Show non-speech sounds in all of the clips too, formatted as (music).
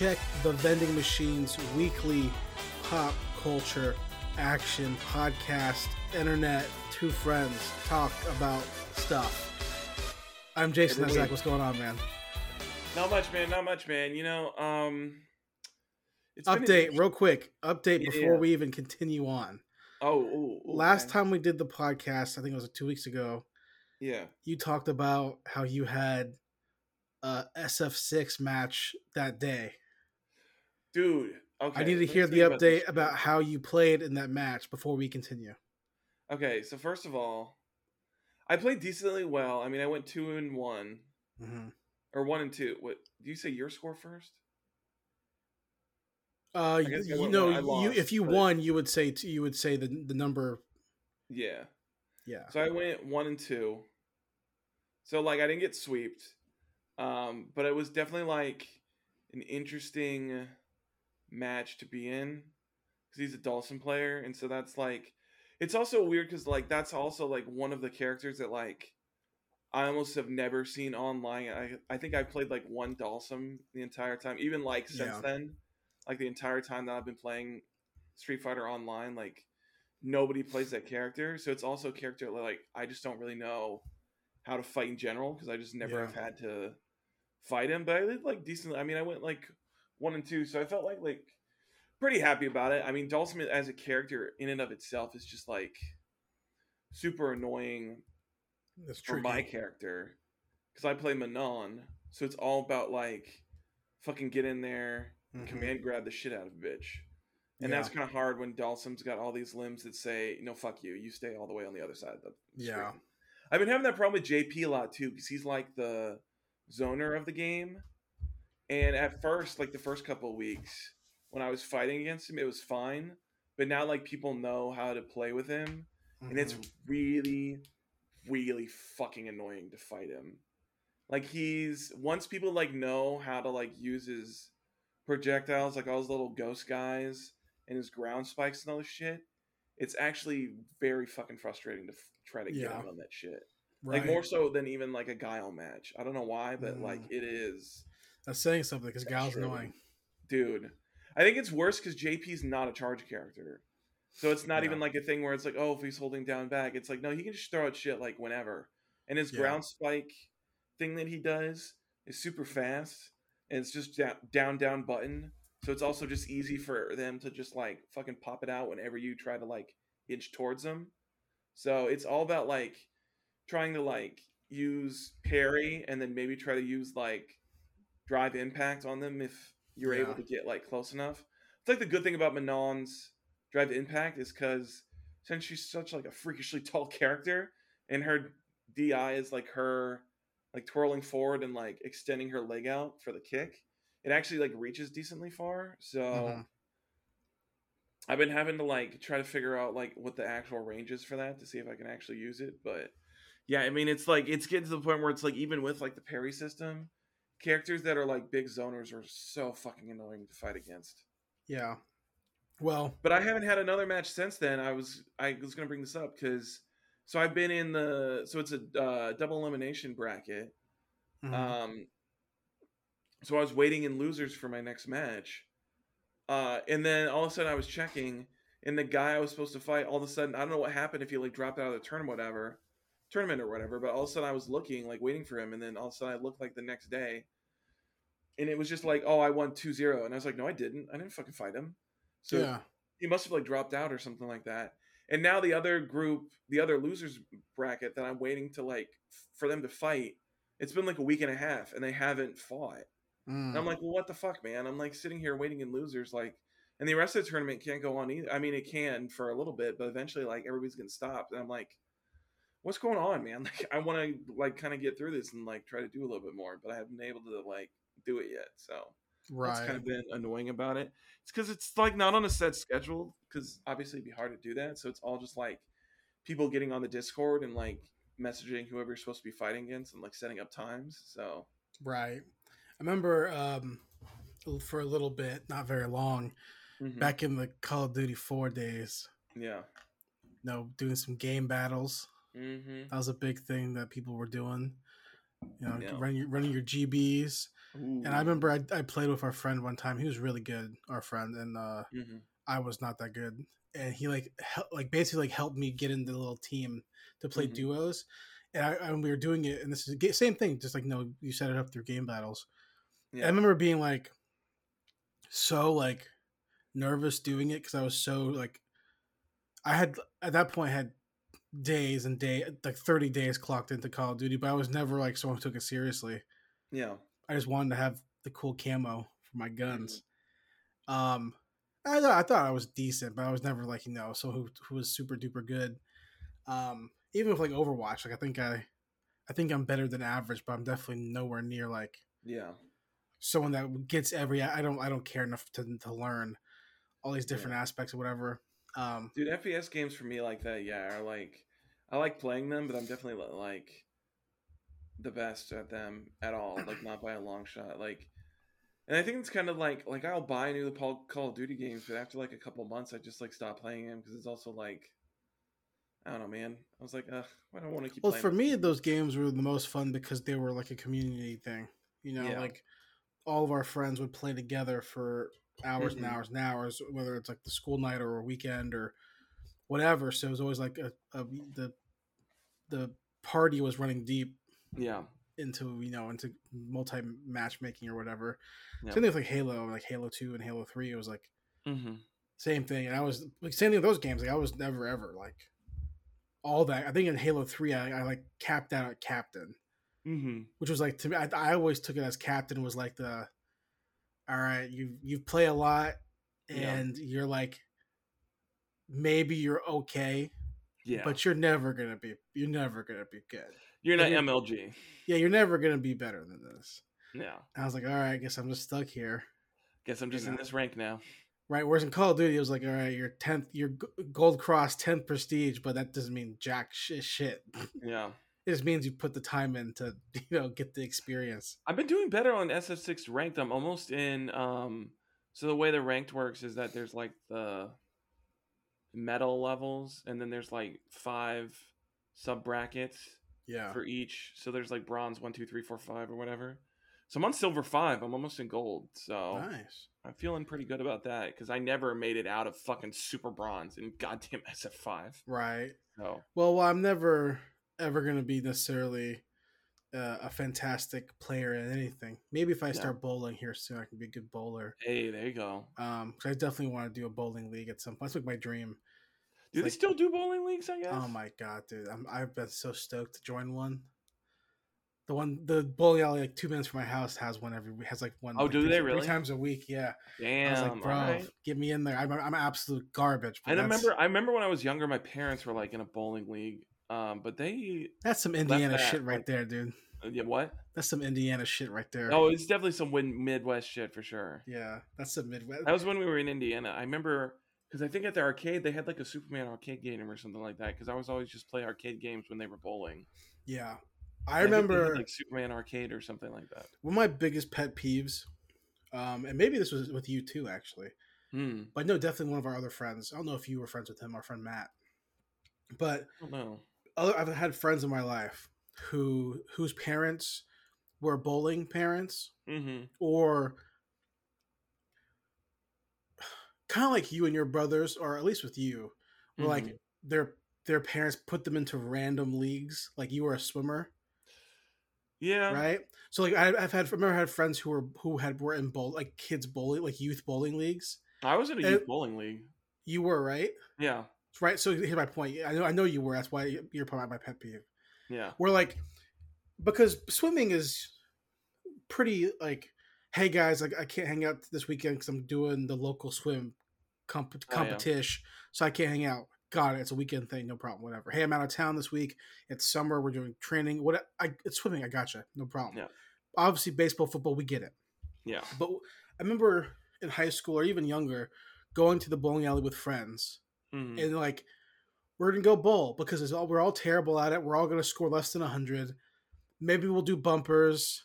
check the vending machines weekly pop culture action podcast internet two friends talk about stuff i'm jason Every Zach. what's going on man Not much, man. Not much, man. You know, um, it's been update real quick update before Yeah. we even continue on Oh, ooh, ooh, last okay. time we did the podcast i think it was two weeks ago Yeah. you talked about how you had a sf6 match that day Dude. Okay. i need to hear the you about update about how you played in that match before we continue Okay, so first of all, I played decently well. I mean, I went two and one, mm-hmm. or one and two. What? Do you say your score first? Uh, you know, you if you but- won, you would say t- you would say the the number. Yeah. Yeah, So I went one and two. So like I didn't get swept, um, but it was definitely like an interesting match to be in because he's a Dhalsim player, and so that's like it's also weird because like that's also like one of the characters that like I almost have never seen online. I I think I played like one Dhalsim the entire time, even like since Yeah. then, like the entire time that I've been playing Street Fighter Online, like nobody plays that character. So it's also a character like I just don't really know how to fight in general because I just never Yeah. have had to fight him. But I did like decently. I mean, I went like one and two, so I felt like like pretty happy about it. I mean, Dhalsim as a character in and of itself is just like super annoying that's for my character because I play Manon, so it's all about like fucking get in there, and command grab the shit out of a bitch. And that's kind of hard when Dhalsim's got all these limbs that say, "No, fuck you. You stay all the way on the other side of the screen." Yeah. I've been having that problem with JP a lot too because he's like the zoner of the game. And at first, like the first couple of weeks when I was fighting against him, it was fine. But now, like people know how to play with him, and it's Mhm. really, really fucking annoying to fight him. Like he's once people like know how to like use his projectiles, like all his little ghost guys and his ground spikes and all this shit. It's actually very fucking frustrating to f- try to get Yeah. him on that shit. right. Like more so than even like a guile match. I don't know why, but like Mm. it is, That's saying something because Guile's annoying. dude. I think it's worse because JP's not a charge character. So it's not Yeah. even like a thing where it's like, oh, if he's holding down back, it's like, no, he can just throw out shit like whenever. And his Yeah. ground spike thing that he does is super fast, and it's just down, down, down button. So it's also just easy for them to just like fucking pop it out whenever you try to like inch towards them. So it's all about like trying to like use parry and then maybe try to use like drive impact on them if you're able to get like close enough. It's like the good thing about Manon's drive impact is because since she's such like a freakishly (laughs) tall character and her DI is like her like twirling forward and like extending her leg out for the kick, it actually like reaches decently far. So Mhm. I've been having to like try to figure out like what the actual range is for that to see if I can actually use it. But yeah, I mean it's like it's getting to the point where it's like even with like the parry system, characters that are like big zoners are so fucking annoying to fight against. Yeah. Well, But I haven't had another match since then. I was I was gonna bring this up because so I've been in the so it's a uh, double elimination bracket. mhm. Um, so I was waiting in losers for my next match, uh, and then all of a sudden I was checking, and the guy I was supposed to fight, all of a sudden I don't know what happened if he like dropped out of the tournament, whatever, tournament or whatever. But all of a sudden I was looking, like waiting for him, and then all of a sudden I looked like the next day, and it was just like, oh, I won 2-0. and I was like, no, I didn't. I didn't fucking fight him. So yeah. he must have like dropped out or something like that. And now the other group, the other losers bracket that I'm waiting to like for them to fight, it's been like a week and a half and they haven't fought. And I'm Mm. like, well, what the fuck, man? I'm like sitting here waiting in losers, like, and the rest of the tournament can't go on either. I mean, it can for a little bit, but eventually, like, everybody's gonna stop. And I'm like, what's going on, man? (laughs) Like, I want to like kind of get through this and like try to do a little bit more, but I haven't been able to like do it yet. So right. that's kind of been annoying about it. It's because it's like not on a set schedule. Because obviously it'd be hard to do that. So it's all just like people getting on the Discord and like messaging whoever you're supposed to be fighting against and like setting up times. So Right. I remember um, for a little bit, not very long, mhm. back in the Call of Duty 4 days, yeah, you know, doing some game battles. Mm-hmm. That was a big thing that people were doing. You know, Yeah. running, your- running your GBs. And I remember I, I played with our friend one time. He was really good, our friend, and uh, hmm I was not that good. And he like hel- like basically like helped me get into the little team to play Mhm. duos. And I and we were doing it, and this is ga- same thing, just like no, you set it up through game battles. Yeah. I remember being like so like nervous doing it because I was so like I had at that point had days and day like 30 days clocked into Call of Duty, but I was never like someone who took it seriously. yeah. I just wanted to have the cool camo for my guns. Mm-hmm. Um I thought I thought I was decent, but I was never like, you know, so who who was super duper good. Um even with like Overwatch, like I think I I think I'm better than average, but I'm definitely nowhere near like Yeah. someone that gets every I don't I don't care enough to to learn all these different aspects or whatever. Um Dude, FPS games for me like that, yeah, are like I like playing them, but I'm definitely like the best at them at all, like not by a long shot. Like, and I think it's kind of like like I'll buy new Call of Duty games, but after like a couple months, I just like stop playing them because it's also like I don't know, man. I was like, ugh, I don't want to keep. well for me those games were the most fun because they were like a community thing. You know, Yeah. like all of our friends would play together for hours Mhm. and hours and hours, whether it's like the school night or a weekend or whatever. So it was always like a, a the the party was running deep yeah, into you know into multi matchmaking or whatever. Yeah. Same thing with like Halo, like Halo Two and Halo Three. It was like mm-hmm. same thing, and I was like same thing with those games. Like I was never ever like all that. I think in Halo Three, I, I like capped out at captain, Mm-hmm. which was like to me. I, I always took it as captain was like the all right. You you play a lot, Yeah. and you're like maybe you're okay, yeah, but you're never gonna be you're never gonna be good. you're not you're- MLG. Yeah, you're never gonna be better than this. Yeah, I was like, all right, I guess I'm just stuck here. guess I'm just in know. this rank now. Right. Whereas in Call of Duty, it was like, all right, you're tenth, you're gold cross, tenth prestige, but that doesn't mean jack shit. shit. Yeah, It just means you put the time in to, (laughs) you know, get the experience. I've been doing better on SF6 ranked. I'm almost in. Um, so the way the ranked works is that there's like the metal levels, and then there's like five sub brackets Yeah. for each. So there's like bronze one, two, three, four, five, or whatever. So I'm on silver five. I'm almost in gold. So Nice. I'm feeling pretty good about that because I never made it out of fucking super bronze in goddamn (laughs) SF5. Right. So Well, well I'm never ever going to be necessarily uh, a fantastic player in anything. Maybe if I start bowling here soon, I can be a good bowler. hey, there you go. Um, 'cause I definitely want to do a bowling league at some point. That's like my dream. Do they like- still do bowling leagues? I guess. Oh my god, dude! I'm, I've been so stoked to join one. The one, the bowling alley, like two minutes from my house, has one every has like one. Oh, like, do three, they three times a week? Yeah. Damn. I was like, bro, alright. get me in there. I'm, I'm absolute garbage. I remember. I remember when I was younger, my parents were like in a bowling league. Um, but they, that's some Indiana that, shit right like- there, dude. uh, yeah, what? That's some Indiana shit right there. Oh, it's definitely some Midwest shit for sure. yeah, that's some Midwest. That was when we were in Indiana. I remember because I think at the arcade they had like a Superman arcade game or something like that. Because I was always just play arcade games when they were bowling. yeah, I And think they had, remember like Superman arcade or something like that. one of my biggest pet peeves, um, and maybe this was with you too, actually. Hmm. But no, definitely one of our other friends. I don't know if you were friends with him, our friend Matt. But I don't know. Other, I've had friends in my life who whose parents were bowling parents Mm-hmm. or kind of like you and your brothers or at least with you were Mm-hmm. like their their parents put them into random leagues like you were a swimmer Yeah. right so like I, i've had I remember I had friends who were who had were in bowl like kids bowling like youth bowling leagues I was in a And- youth bowling league. you were right Yeah. Right? So here's my point. I know i know you were. That's why you're probably my pet peeve. Yeah. we're like because swimming is pretty like hey guys like i can't hang out this weekend because i'm doing the local swim comp- Oh, yeah. competition so i can't hang out. Got it. It's a weekend thing. No problem. Whatever. Hey i'm out of town this week. It's summer. We're doing training. What i it's swimming. I gotcha. No problem. Yeah. obviously baseball football we get it. Yeah. but i remember in high school or even younger going to the bowling alley with friends Mhm. and like we're gonna go bowl because it's all we're all terrible at it. We're all gonna score less than hundred. Maybe we'll do bumpers.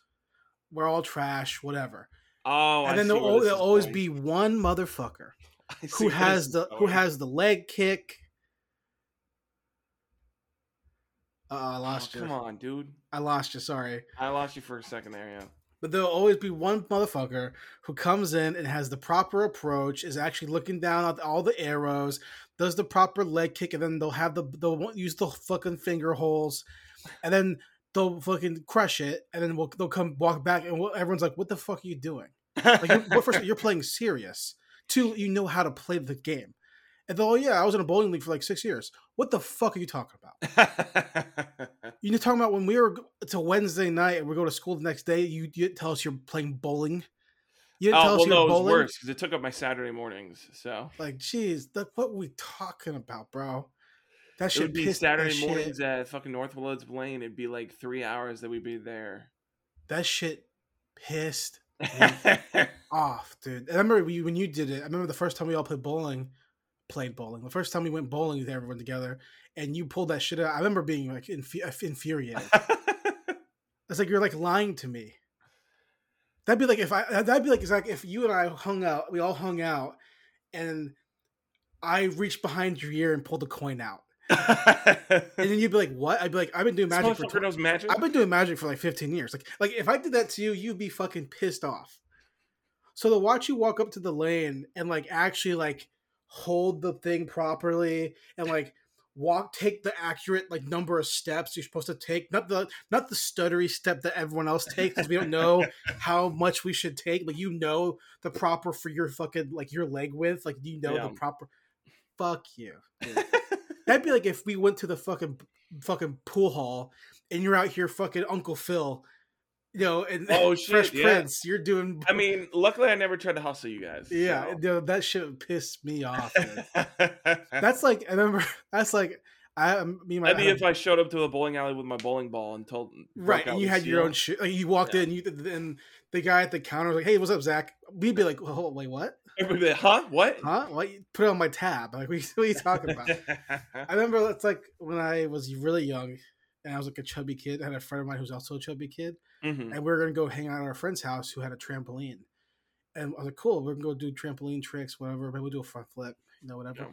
We're all trash, whatever. Oh, and I then there'll, where al- this there'll always going. be one motherfucker (laughs) who has the who has the leg kick. Uh, I Oh, lost you. come on, dude. I lost you. Sorry. I lost you for a second there. Yeah. but there'll always be one motherfucker who comes in and has the proper approach, is actually looking down at all the arrows, does the proper leg kick, and then they'll have the they'll use the fucking finger holes, and then they'll fucking crush it, and then we'll, they'll come walk back, and we'll, everyone's like, "What the fuck are you doing?" Like, you're, well, first, you're playing serious. Two, you know how to play the game. And though, oh, yeah, I was in a bowling league for like six years. What the fuck are you talking about? (laughs) You're talking about when we were it's a Wednesday night and we go to school the next day. You, you tell us you're playing bowling. You didn't oh, tell us well, you're no, it was worse because it took up my Saturday mornings. So Like, jeez, that, what were we talking about, bro? That it shit would be Saturday shit- mornings at fucking Northwoods Lane. It'd be like three hours that we'd be there. That shit pissed (laughs) off, dude. And I remember when you, when you did it. I remember the first time we all played bowling, played bowling. The first time we went bowling with everyone together, and you pulled that shit out. I remember being like infu- uh, infuriated. (laughs) It's like you're like lying to me. That'd be like if I. That'd be like it's like if you and I hung out. We all hung out, and I reached behind your ear and pulled a coin out, (laughs) and then you'd be like, "What?" I'd be like, "I've been doing magic for." motherfucker tw- knows magic. I've been doing magic for like 15 years. Like, like if I did that to you, you'd be fucking pissed off. So to watch you walk up to the lane and like actually like hold the thing properly and like walk, take the accurate like number of steps you're supposed to take, not the not the stuttery step that everyone else takes because we don't (laughs) know how much we should take, but you know the proper for your fucking like your leg width, like you know Yeah. the proper. Fuck you. (laughs) That'd be like if we went to the fucking fucking pool hall and you're out here fucking Uncle Phil, you know, and (laughs) Oh, shit, Fresh yeah. Prince. You're doing. I mean, luckily I never tried to hustle you guys. yeah, so. dude, that shit pissed me off. (laughs) That's like I remember. (laughs) That's like I um, me and my That'd be if um I showed up to a bowling alley with my bowling ball and told right, and you had your own shit. Like you walked Yeah. in, you and the guy at the counter was like, "Hey, what's up, Zach?" We'd be like, oh, "Wait, what? Everybody, huh? What? Huh? What? You Put it on my tab? Like, what are you talking about?" I remember it's like when I was really young and I was like a chubby kid. I had a friend of mine who's also a chubby kid, Mhm. and we were gonna go hang out at our friend's house who had a trampoline. And I was like, "Cool, we're gonna go do trampoline tricks, whatever. Maybe we'll do a front flip, you know, whatever." Yeah.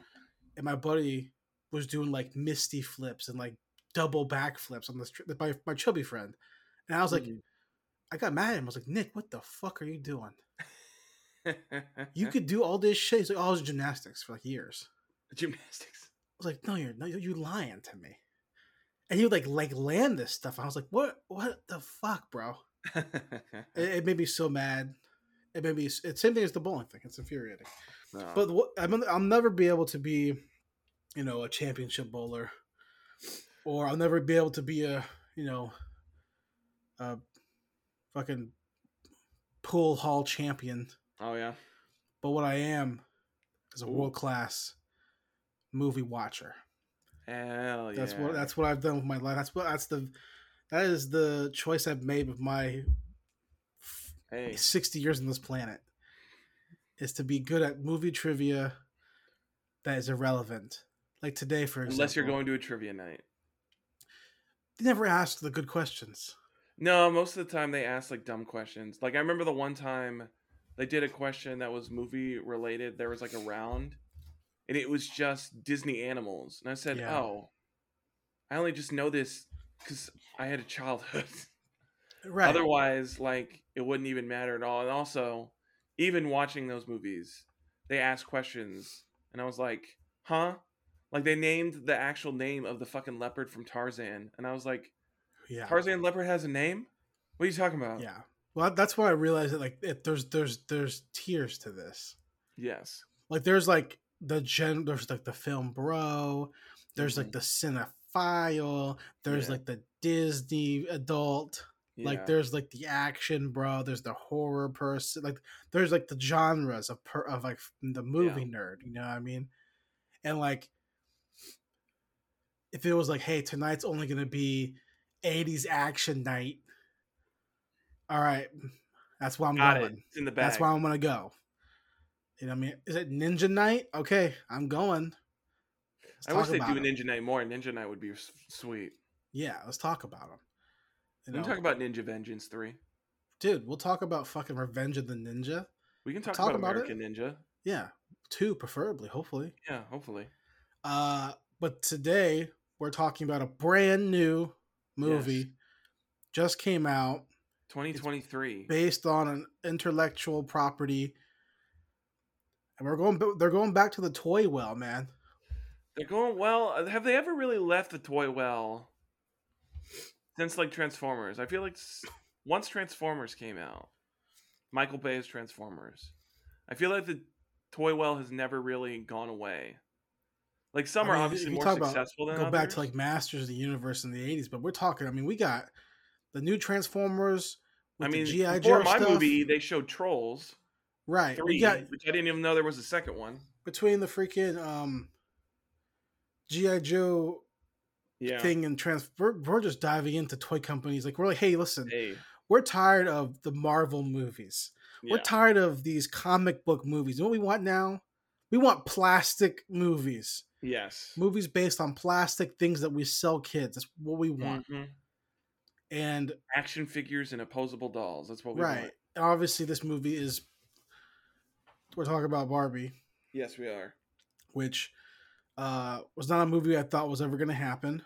And my buddy was doing like misty flips and like double back flips on this tri- my my chubby friend, and I was like, Mhm. I got mad at him. I was like, "Nick, what the fuck are you doing? Mm-hmm. (laughs) You could do all this shit." He's like, "Oh, I was gymnastics for like years." gymnastics. I was like, no, you're no, You're lying to me. And he would like like land this stuff. I was like, what what the fuck, bro? (laughs) It, it made me so mad. It made me. It's same thing as the bowling thing. It's infuriating. No. But what, I'm, I'll never be able to be, you know, a championship bowler, or I'll never be able to be a, you know, a fucking pool hall champion. oh yeah. But what I am is a world class movie watcher. Hell yeah. That's what that's what I've done with my life. That's what that's the that is the choice I've made with my Hey, 60 years on this planet is to be good at movie trivia that is irrelevant. Like today, for example. unless you're going to a trivia night. They never ask the good questions. No, most of the time they ask like dumb questions. Like I remember the one time they did a question that was movie related. There was like a round, and it was just Disney animals, and I said, Yeah. "Oh, I only just know this because I had a childhood. (laughs) Right. Otherwise, like it wouldn't even matter at all." And also, even watching those movies, they ask questions, and I was like, "Huh?" Like they named the actual name of the fucking leopard from Tarzan, and I was like, yeah. Tarzan leopard has a name? What are you talking about? Yeah. Well, that's why I realized that like it, there's there's there's tiers to this. Yes. Like there's like the gen there's like the film bro, there's like Mhm. the cinephile, there's Yeah. like the Disney adult, like there's like the action bro, there's the horror person, like there's like the genres of per, of like the movie nerd, you know what I mean? And like if it was like, hey, tonight's only gonna be 80s action night. All right, that's why I'm Got going. it. It's in the bag. That's why I'm gonna go. You know what I mean? Is it Ninja Night? Okay, I'm going. Let's I wish they'd do 'em. Ninja Night more. Ninja Night would be sweet. Yeah, let's talk about them. You We know, can talk about Ninja Vengeance 3. dude. We'll talk about fucking Revenge of the Ninja. We can talk, Talk about, about it. American Ninja. Yeah, two preferably, hopefully. Yeah, hopefully. Uh, but today we're talking about a brand new movie, just came out. 2023. based on an intellectual property. And we're going they're going back to the toy well, man. They're going well. uh, Have they ever really left the toy well since like Transformers? I feel like once Transformers came out, Michael Bay's Transformers, I feel like the toy well has never really gone away. Like some I are obviously more talk about- successful than Go back to like Masters of the Universe in the 80s, but we're talking I mean, we got the new Transformers I mean, the GI before Joe my stuff. movie, they showed Trolls right. three, got which I didn't even know there was a second one. between the freaking um GI Joe Yeah. thing and trans we're, we're just diving into toy companies like we're like hey listen Hey. we're tired of the marvel movies we're tired of these comic book movies you know what we want now we want plastic movies Yes. movies based on plastic things that we sell kids that's what we want Mhm. and Action figures and opposable dolls. That's what we want. right want. obviously this movie is we're talking about barbie Yes, we are. which uh was not a movie i thought was ever going to happen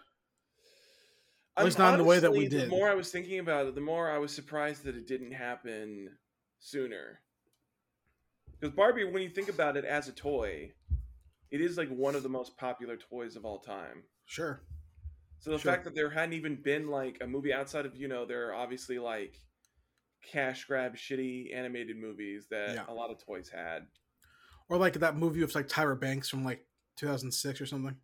At least not in the way that we honestly, did. The more I was thinking about it, the more I was surprised that it didn't happen sooner. Because Barbie, when you think about it as a toy, it is like one of the most popular toys of all time. sure So the Sure. fact that there hadn't even been like a movie outside of you know there are obviously like cash grab shitty animated movies that Yeah. a lot of toys had. or like that movie with like tyra banks from like 2006 or something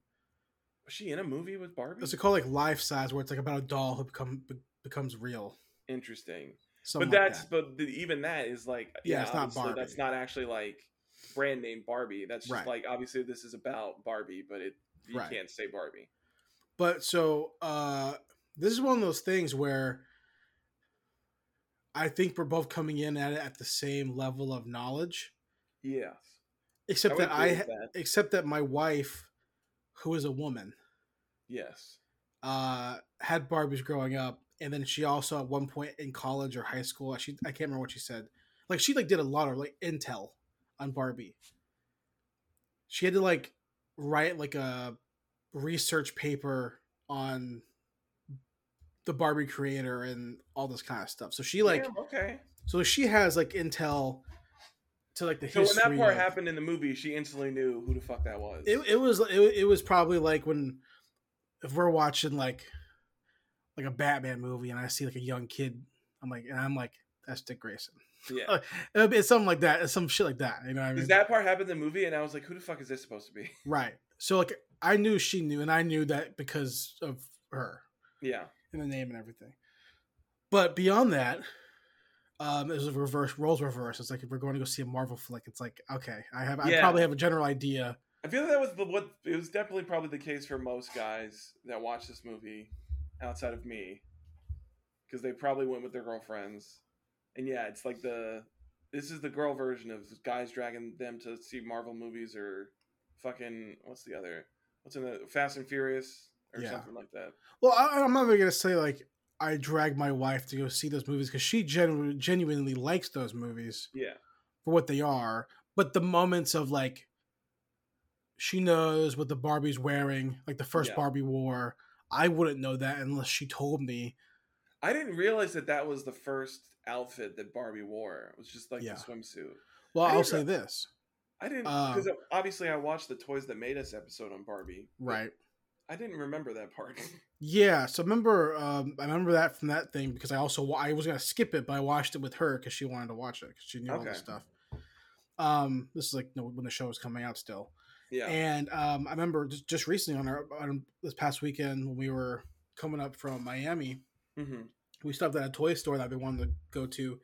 Was she in a movie with Barbie? What's it called? Like life size, where it's like about a doll who become be- becomes real. Interesting. Something but like that's that. but the, even that is like Yeah, it's not obviously That's not actually like brand name Barbie. That's just Right. like obviously this is about Barbie, but it you Right. can't say Barbie. But so uh this is one of those things where I think we're both coming in at it at the same level of knowledge, Yes. except would that I, that. except that my wife, who is a woman, Yes. uh, had Barbies growing up, and then she also at one point in college or high school, she I can't remember what she said. Like she like did a lot of like intel on Barbie. She had to like write like a research paper on the Barbie creator and all this kind of stuff. So she like Damn, okay. so she has like intel to like the history. So when that part of- happened in the movie, she instantly knew who the fuck that was. it, it was it, it was probably like when if we're watching like like a Batman movie and I see like a young kid, I'm like and I'm like that's Dick Grayson. yeah. (laughs) It's something like that. It's some shit like that. You know what I mean? That part happened in the movie? And I was like, who the fuck is this supposed to be? right. So like I knew she knew, and I knew that because of her Yeah. And the name and everything. But beyond that, um, it was a reverse roles reverse. It's like if we're going to go see a Marvel flick, it's like okay, I have I probably have a general idea. I feel like that was the what it was definitely probably the case for most guys that watch this movie outside of me because they probably went with their girlfriends. And yeah, it's like the this is the girl version of guys dragging them to see Marvel movies or fucking what's the other what's in the Fast and Furious or Yeah. something like that. Well, I, I'm not even gonna say like I drag my wife to go see those movies because she genu- genuinely likes those movies Yeah. for what they are. But the moments of like, she knows what the Barbie's wearing, like the first Yeah. Barbie wore. I wouldn't know that unless she told me. I didn't realize that that was the first outfit that Barbie wore. It was just like Yeah. the swimsuit. Well, I'll say this, I didn't um because obviously I watched the Toys That Made Us episode on Barbie. right? I didn't remember that part. (laughs) Yeah. So remember, um, I remember that from that thing because I also I was gonna skip it, but I watched it with her because she wanted to watch it because she knew all this stuff. Um, this is like you know, when the show was coming out still. yeah. And um, I remember just, just recently on our on this past weekend when we were coming up from Miami, hmm we stopped at a toy store that we wanted to go to,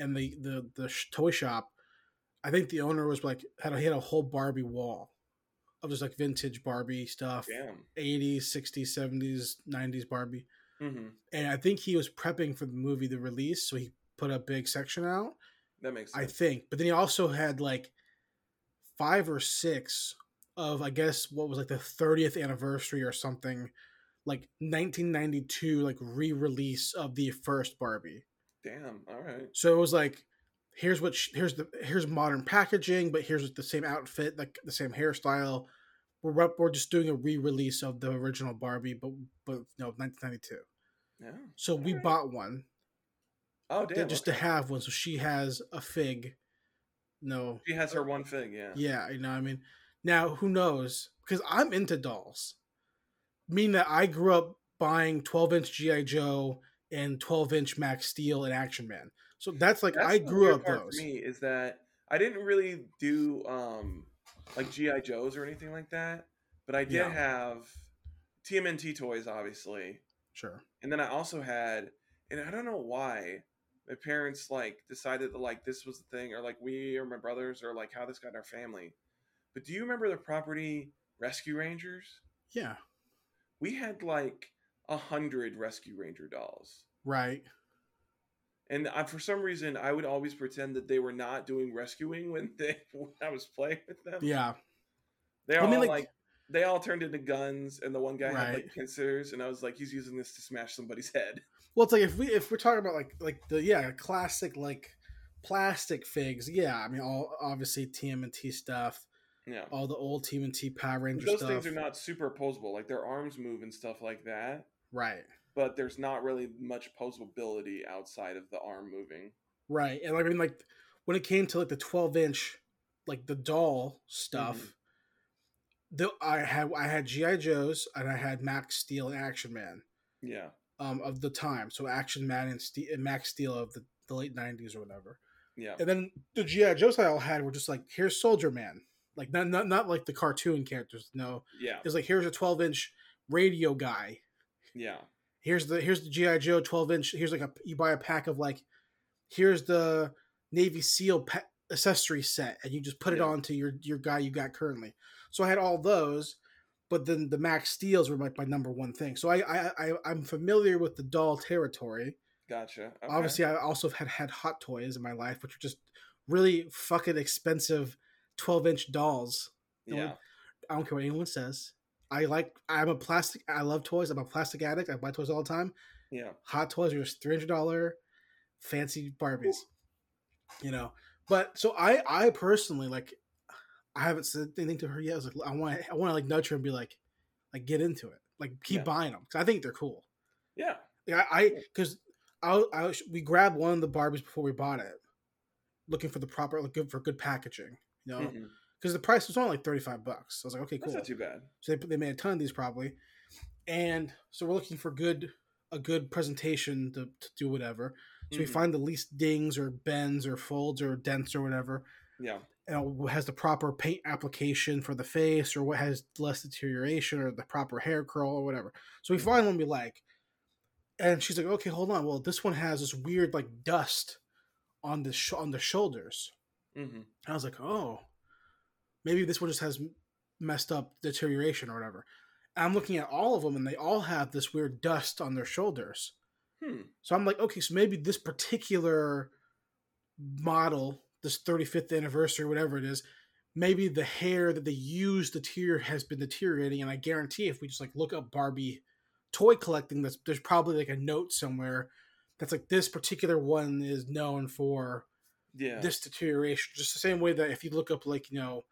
and the the the sh- toy shop. I think the owner was like had a, he had a whole Barbie wall of just like vintage Barbie stuff, Damn. eighties, sixties, seventies, nineties Barbie, hmm and I think he was prepping for the movie the release, so he put a big section out. That makes sense. I think. But then he also had like five or six of I guess what was like the 30th anniversary or something, like 1992 like re-release of the first Barbie. Damn. All right. So it was like here's what sh- here's the here's modern packaging, but here's the same outfit, like the same hairstyle. We're we're just doing a re-release of the original Barbie, but but no 1992. Yeah. So we Alright. bought one. Oh damn! just okay. to have one. So she has a fig. No, She has her one thing, yeah. yeah, you know, what I mean, now who knows? Because I'm into dolls, meaning that I grew up buying 12 inch GI Joe and 12 inch Max Steel and Action Man. So that's like That's I grew up part those. For me is that I didn't really do um like GI Joes or anything like that, but I did Yeah. have TMNT toys, obviously, Sure. and then I also had, and I don't know why my parents like decided that like this was the thing, or like we or my brothers, or like how this got in our family. But do you remember the property Rescue Rangers? Yeah. We had like a hundred Rescue Ranger dolls. Right. And I, for some reason, I would always pretend that they were not doing rescuing when they when I was playing with them. Yeah. they I all mean, like, like- they all turned into guns, and the one guy had like pincers, and I was like, he's using this to smash somebody's head. Well, it's like if we if we're talking about like like the yeah classic like plastic figs, yeah. I mean, all obviously TMNT stuff, Yeah, all the old TMNT Power Ranger those stuff. things are not superposable. Like their arms move and stuff like that, right. but there's not really much posability outside of the arm moving. Right. And I mean like when it came to like the 12 inch like the doll stuff, Mhm. the I had I had GI Joes and I had Max Steel and Action Man Yeah, um of the time. So Action Man and, Ste- and Max Steel of the, the late 90s or whatever. yeah, And then the GI Joes I all had were just like here's Soldier Man. Like not not not like the cartoon characters. No. yeah, It's like here's a 12 inch radio guy. Yeah, Here's the here's the GI Joe 12 inch. Here's like a you buy a pack of like here's the Navy SEAL pa- accessory set, and you just put it on to your your guy you got currently. So I had all those, but then the Max Steels were like my number one thing. So I I, I I'm familiar with the doll territory. gotcha. Okay. Obviously, I also had had Hot Toys in my life, which were just really fucking expensive 12 inch dolls. yeah, I don't care what anyone says. I like. I'm a plastic. I love toys. I'm a plastic addict. I buy toys all the time. yeah, Hot toys are just three hundred dollar fancy Barbies. You know, but so I I personally like. I haven't said anything to her yet. I was like, I want I want to like nudge her and be like, like get into it. Like keep Yeah. buying them because I think they're cool. yeah, Like, I because I, I was- we grabbed one of the Barbies before we bought it, looking for the proper like good for good packaging. You know, Mhm. Because the price was only like thirty five bucks. So I was like, okay, That's cool. not too bad. So they, they made a ton of these probably, and so we're looking for good a good presentation to, to do whatever. So we Mhm. find the least dings or bends or folds or dents or whatever, Yeah, and what has the proper paint application for the face or what has less deterioration or the proper hair curl or whatever. So we Mhm. find one we like, and she's like, okay, hold on. Well, this one has this weird like dust on the sh- on the shoulders. hmm I was like, oh, maybe this one just has messed up deterioration or whatever. And I'm looking at all of them, and they all have this weird dust on their shoulders. Hmm. So I'm like, okay, so maybe this particular model, this 35th anniversary, whatever it is, maybe the hair that they use to deterior has been deteriorating. And I guarantee if we just like look up Barbie toy collecting, that's there's probably like a note somewhere that's like this particular one is known for Yeah. this deterioration. Just the same way that if you look up like you know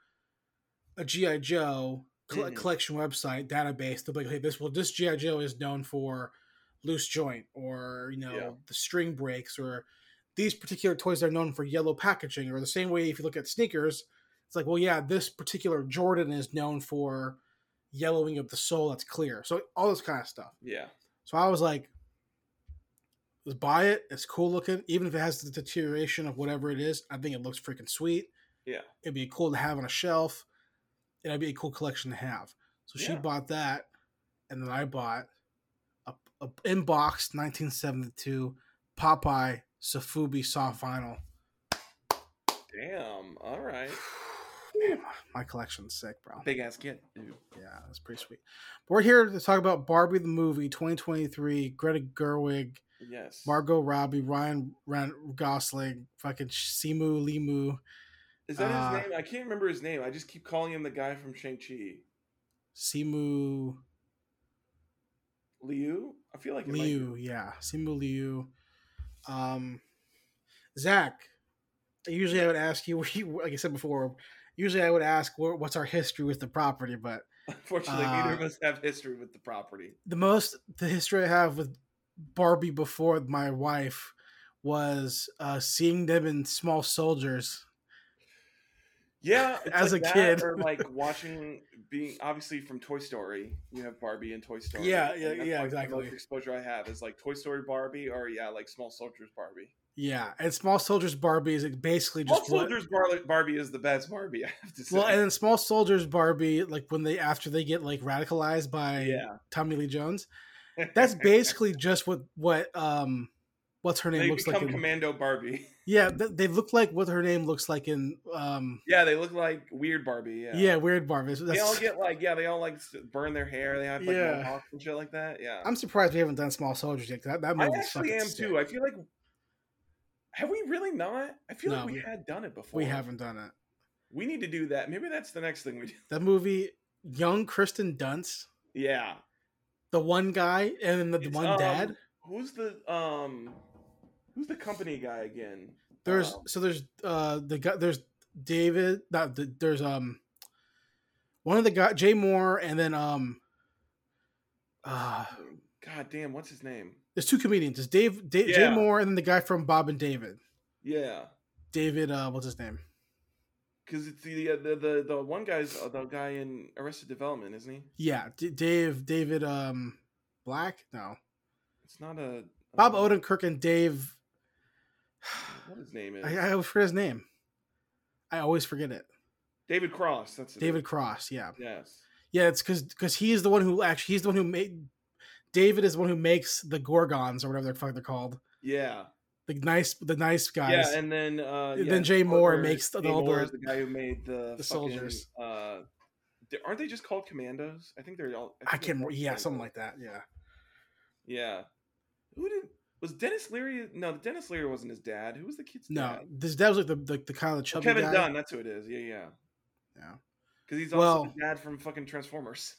a GI Joe coll- Mhm. collection website database, they'll be like, hey, this well this GI Joe is known for loose joint or you know Yeah. the string breaks or these particular toys are known for yellow packaging or the same way if you look at sneakers it's like well yeah this particular jordan is known for yellowing of the sole that's clear so all this kind of stuff yeah. so I was like, let's buy it. It's cool looking. Even if it has the deterioration of whatever it is, I think it looks freaking sweet. Yeah. It'd be cool to have on a shelf. It'd be a cool collection to have. So she bought that. And then I bought a, a inbox 1972 Popeye Sofubi soft vinyl. Damn. All right. (sighs) Man, my- my collection's sick, bro. Big ass kid. Dude. Yeah, that's pretty sweet. But we're here to talk about Barbie the movie 2023, Greta Gerwig, Yes. Margot Robbie, Ryan, Ryan Gosling, fucking Simu Limu, Is that uh, his name? I can't remember his name. I just keep calling him the guy from Shang Chi. Simu Liu. I feel like Liu, yeah, Simu Liu. Um, Zach, usually I would ask you, (laughs) like I said before, usually I would ask what's our history with the property, but. Unfortunately, uh, neither of us have history with the property. the most the history I have with Barbie before my wife was uh, seeing them in Small Soldiers. Yeah, As like a kid. or like (laughs) watching being obviously from Toy Story. You have Barbie and Toy Story. Yeah, yeah, yeah, like, The most exposure I have is like Toy Story Barbie, or yeah, like Small Soldiers Barbie. Yeah, and Small Soldiers Barbie is basically just what. Soldiers Bar- Barbie is the best Barbie. (laughs) I have to say. Well, and then Small Soldiers Barbie, like when they after they get like radicalized by yeah, Tommy Lee Jones, (laughs) that's basically just what what um what's her name they looks become like. In, Commando Barbie. Yeah, they look like what her name looks like in um Yeah, they look like weird Barbie. Yeah, yeah, weird Barbie. They all get like yeah, they all like burn their hair. They have like Yeah. mohawks and shit like that. Yeah, I'm surprised we haven't done Small Soldiers yet. That, that movie. I actually am sick. too. I feel like have we really not? I feel No, like we, we- had done it before. We haven't done it. We need to do that. Maybe that's the next thing we do. That movie, young Kristen Dunst, Yeah. the one guy, and then the, the It's, one um, dad. Who's the um who's the company guy again? There's Um, so there's uh the guy there's David not the, there's um one of the guy Jay Mohr and then um uh God damn, what's his name? there's two comedians. It's Dave, Dave Jay Mohr and then the guy from Bob and David. Yeah. David uh what's his name? Cuz it's the, uh, the the the one guy's uh, the guy in Arrested Development, isn't he? Yeah, D- Dave David um Black? No. It's not a Bob um, Odenkirk and Dave (sighs) What his name is? I, I always forget his name. I always forget it. David Cross. That's. David Cross, yeah. Yes. Yeah, it's because because he is the one who actually he's the one who made. David is the one who makes the Gorgons or whatever the fuck they're called. Yeah. The nice the nice guys. Yeah, and then uh yeah, then Jay Mohr makes the- Jay all Mohr the- is the guy who made the the fucking, soldiers. Uh, aren't they just called commandos? I think they're all. I they're can't Yeah, something like that. Yeah. Yeah. Who did was Denis Leary? No, Denis Leary wasn't his dad. Who was the kid's No, dad? No, this that was like the the, the kind of chubby Kevin guy. Dunn. That's who it is. Yeah, yeah. Yeah. Because he's also Well- the dad from fucking Transformers.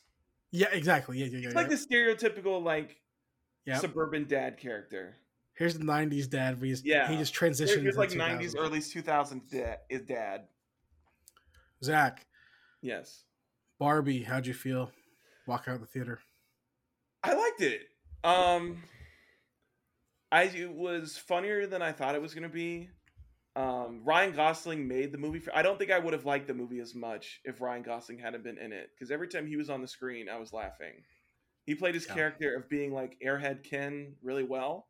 Yeah, exactly. Yeah, yeah, yeah. It's like yeah. the stereotypical like Yep. suburban dad character. Here's the '90s dad. Where he's, Yeah. he just transitioned. Here's like into '90s, 2000s. early 2000s dad is dad. Zach Yes, Barbie. How'd you feel? Walk out of the theater. I liked it. Um, I it was funnier than I thought it was gonna be. Um, Ryan Gosling made the movie. For, I don't think I would have liked the movie as much if Ryan Gosling hadn't been in it. Because every time he was on the screen, I was laughing. He played his Yeah. character of being like Airhead Ken really well,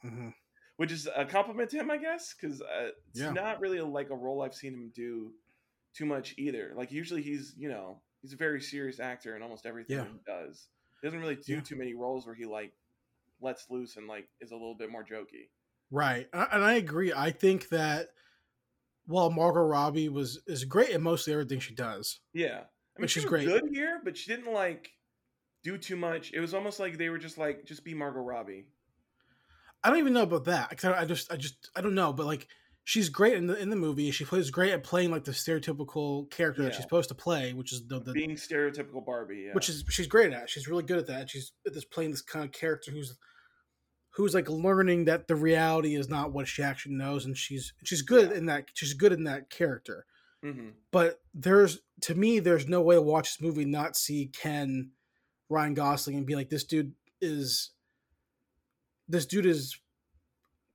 hmm which is a compliment to him, I guess. Because uh, it's Yeah. not really like a role I've seen him do too much either. Like usually he's you know he's a very serious actor in almost everything Yeah. he does. He doesn't really do too many roles where he like lets loose and like is a little bit more jokey. Right, and I- agree. I think that while Margot Robbie was is great in mostly everything she does, Yeah, I mean she's she great. good here, but she didn't like do too much. It was almost like they were just like just be Margot Robbie. I don't even know about that. I I just, I just, I don't know. But like, she's great in the in the movie. She plays great at playing like the stereotypical character that she's supposed to play, which is the, the being stereotypical Barbie. Yeah. which is she's great at. She's really good at that. She's at this playing this kind of character who's who's like learning that the reality is not what she actually knows, and she's she's good Yeah. in that. She's good in that character. hmm But there's to me, there's no way to watch this movie not see Ken Ryan Gosling and be like, this dude is this dude is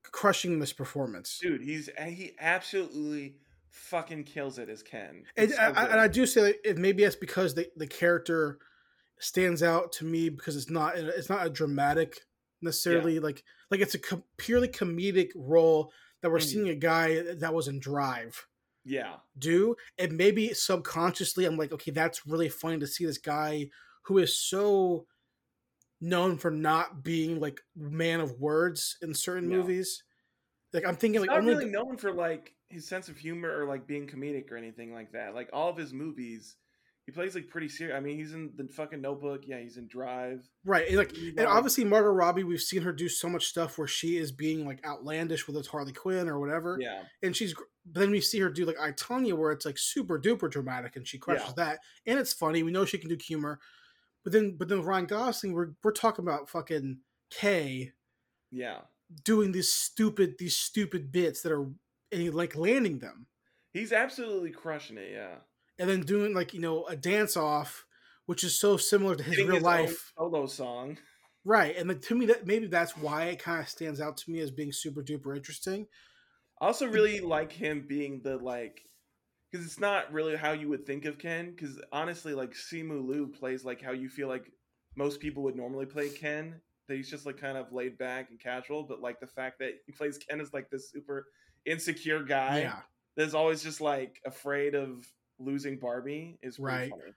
crushing this performance. dude, he's he absolutely fucking kills it as Ken. And, so I, and I do say that it, maybe that's because the, the character stands out to me because it's not it's not a dramatic necessarily like like it's a co- purely comedic role that we're seeing a guy that was in Drive yeah, do and maybe subconsciously i'm like okay that's really funny to see this guy who is so known for not being like man of words in certain Yeah. movies like i'm thinking he's like only really known for like his sense of humor or like being comedic or anything like that. Like all of his movies, he plays like pretty serious. I mean, he's in the fucking Notebook. Yeah, he's in Drive. right and like and obviously margot robbie we've seen her do so much stuff where she is being like outlandish with it's harley quinn or whatever yeah, and she's but then we see her do like i Tonya, where it's like super duper dramatic and she crushes Yeah. that and it's funny we know she can do humor but then but then with ryan gosling we're, we're talking about fucking K. yeah. doing these stupid these stupid bits that are and he like landing them He's absolutely crushing it. Yeah, and then doing like you know a dance off which is so similar to his real own life solo song. Right, and like, to me, that maybe that's why it kind of stands out to me as being super duper interesting. I also really like him being the like, because it's not really how you would think of Ken. Because honestly, like Simu Liu plays like how you feel like most people would normally play Ken. That he's just like kind of laid back and casual, but like the fact that he plays Ken is like this super insecure guy Yeah, that's always just like afraid of losing Barbie is Right. funny.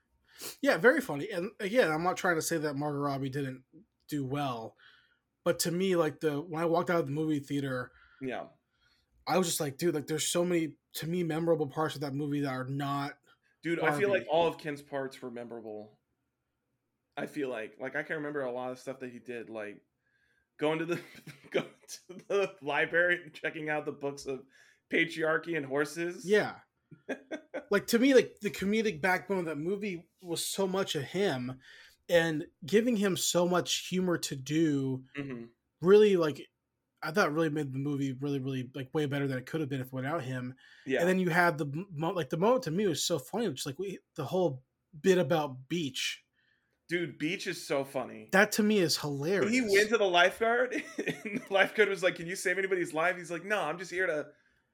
yeah, very funny. And again, I'm not trying to say that Margot Robbie didn't do well, but to me, like the when I walked out of the movie theater, Yeah, I was just like, dude, like there's so many to me memorable parts of that movie that are not. dude, I feel like all of Ken's parts were memorable. I feel like like I can remember a lot of stuff that he did, like going to the (laughs) going to the library and checking out the books of patriarchy and horses. Yeah, like to me, like the comedic backbone of that movie was so much of him, and giving him so much humor to do hmm really like I thought really made the movie really really like way better than it could have been if without him. yeah. And then you had the mo- like the moment to me was so funny, which like we, the whole bit about Beach. dude, Beach is so funny. That to me is hilarious. When he went to the lifeguard, (laughs) and the lifeguard was like, "Can you save anybody's life?" He's like, "No, I'm just here to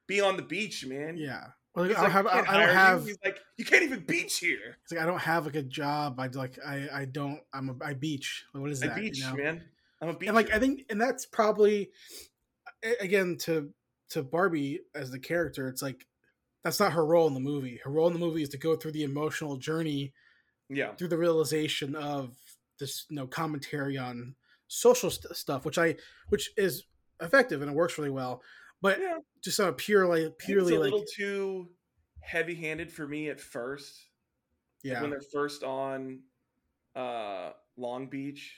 be on the beach, man." yeah. Well, like, I don't like, have. I, "Can't I don't you." have. He's like, "You can't even beach here." It's like I don't have like a job. I like I I don't. I'm a I beach. Like, what is that? I beach, you know? man. I'm a beach. And like I think, and that's probably again to to Barbie as the character. It's like that's not her role in the movie. Her role in the movie is to go through the emotional journey yeah, through the realization of this you know commentary on social st- stuff which i which is effective and it works really well but yeah. just on a pure like purely it's a like little too heavy-handed for me at first. Like, yeah when they're first on uh Long Beach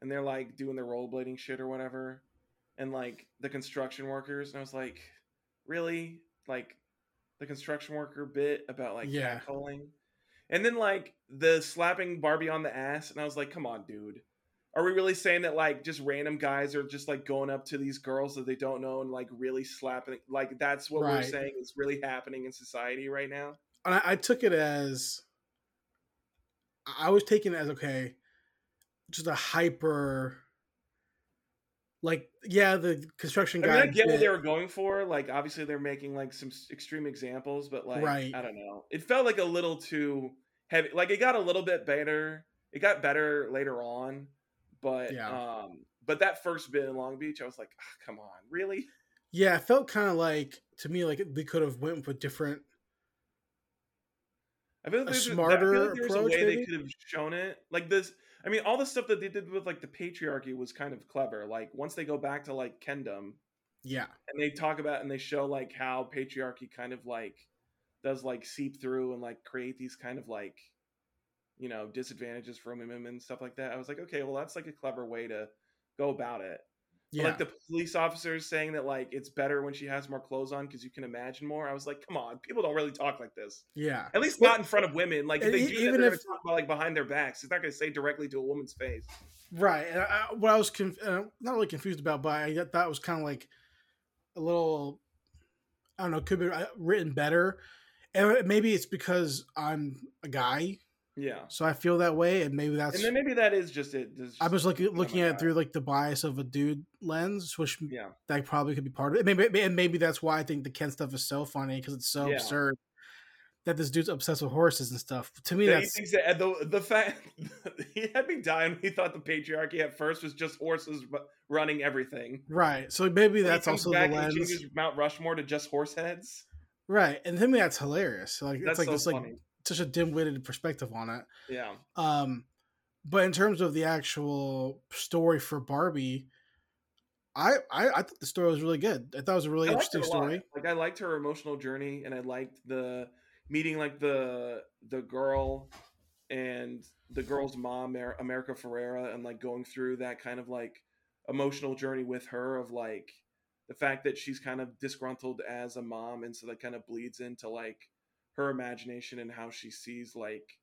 and they're like doing their rollerblading shit or whatever and like the construction workers and I was like really like the construction worker bit about like Yeah. catcalling and then like the slapping Barbie on the ass and I was like come on dude are we really saying that like just random guys are just like going up to these girls that they don't know and like really slapping like that's what we're saying is really happening in society right now and I, I took it as i was taking it as okay just a hyper like yeah the construction I guy mean, I get what they were going for. Like, obviously, they're making like some extreme examples, but like, Right. I don't know. It felt like a little too heavy. Like, it got a little bit better. It got better later on, but Yeah. um, but that first bit in Long Beach, I was like, "Ah, come on, really? yeah it felt kind of like to me like they could have went with different I feel like A there's I smarter feel like there was a approach, way maybe? they could have shown it. Like this, I mean, all the stuff that they did with like the patriarchy was kind of clever. Like once they go back to like Kendom, yeah and they talk about and they show like how patriarchy kind of like does like seep through and like create these kind of like you know disadvantages for women and stuff like that i was like okay well that's like a clever way to go about it But, yeah like the police officers saying that like it's better when she has more clothes on because you can imagine more i was like come on people don't really talk like this yeah at least not in front of women like if they do even they're if- talk about like behind their backs it's not going to say directly to a woman's face Right. And I, what I was conf- uh, not really confused about, but I thought that was kind of like a little, I don't know, could be uh, written better. And maybe it's because I'm a guy, yeah so I feel that way, and maybe that's. and then maybe that is just it There's I just- was looking looking at it through like the bias of a dude lens, which yeah that probably could be part of it. Maybe and maybe that's why I think the Ken stuff is so funny because it's so Yeah. absurd that this dude's obsessed with horses and stuff. To me, Yeah, that's thinks that the the fact (laughs) he had me dying. He thought the patriarchy at first was just horses running everything. right. So maybe that's also the lens. Mount Rushmore to just horse heads. Right, and to me that's hilarious. Like That's it's like so like funny. Such a dim-witted perspective on it. Yeah, Um, but in terms of the actual story for Barbie, I I, I thought the story was really good. I thought it was a really I interesting a story. Like I liked her emotional journey, and I liked the meeting like the the girl and the girl's mom, America Ferrera, and like going through that kind of like emotional journey with her of like the fact that she's kind of disgruntled as a mom, and so that kind of bleeds into like her imagination and how she sees like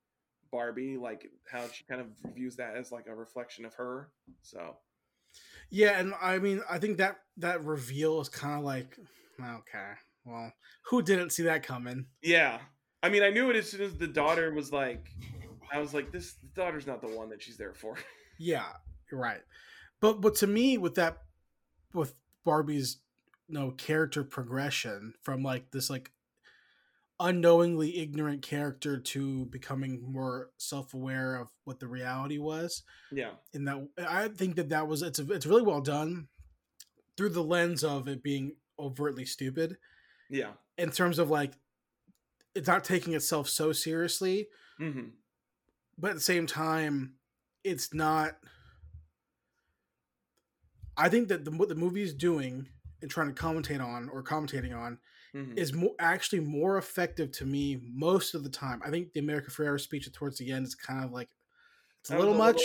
Barbie, like how she kind of views that as like a reflection of her. So Yeah, and I mean I think that that reveal is kind of like okay, well, who didn't see that coming? Yeah. I mean, I knew it as soon as the daughter was like, I was like, this the daughter's not the one that she's there for. Yeah, You're right. But but to me, with that, with Barbie's you know character progression from like this like unknowingly ignorant character to becoming more self-aware of what the reality was Yeah. and that i think that that was it's it's really well done through the lens of it being overtly stupid Yeah. in terms of like it's not taking itself so seriously hmm but at the same time it's not i think that the, what the movie is doing and trying to commentate on or commentating on hmm is more actually more effective to me most of the time i think the america ferrera speech towards the end is kind of like it's a little much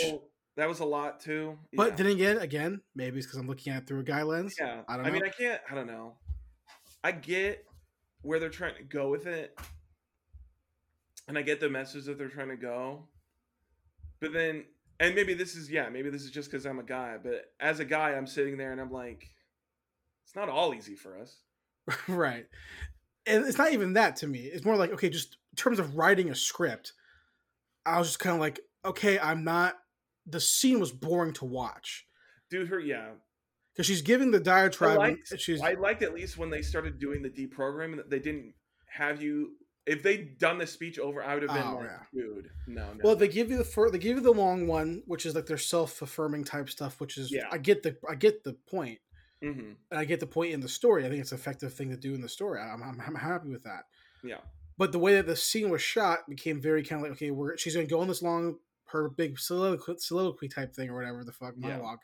that was a lot too. but then again again maybe it's because i'm looking at it through a guy lens yeah. I don't I mean. I can't. I don't know. I get where they're trying to go with it, and I get the message that they're trying to go. But then, and maybe this is yeah, maybe this is just because I'm a guy. But as a guy, I'm sitting there and I'm like, it's not all easy for us. (laughs) right and it's not even that to me it's more like okay just in terms of writing a script i was just kind of like okay i'm not the scene was boring to watch Dude, her yeah. because she's giving the diatribe I liked, she's I liked at least when they started doing the deprogramming that they didn't have you. If they'd done the speech over, I would have been Oh, like, yeah. dude, no, no. well they give you the fir- they give you the long one which is like their self-affirming type stuff which is Yeah. i get the i get the point hmm and i get the point in the story. I think it's an effective thing to do in the story. I'm, I'm, I'm happy with that. Yeah. but the way that the scene was shot became very kind of like okay we're she's gonna go on this long her big soliloquy, soliloquy type thing or whatever the fuck Yeah. monologue.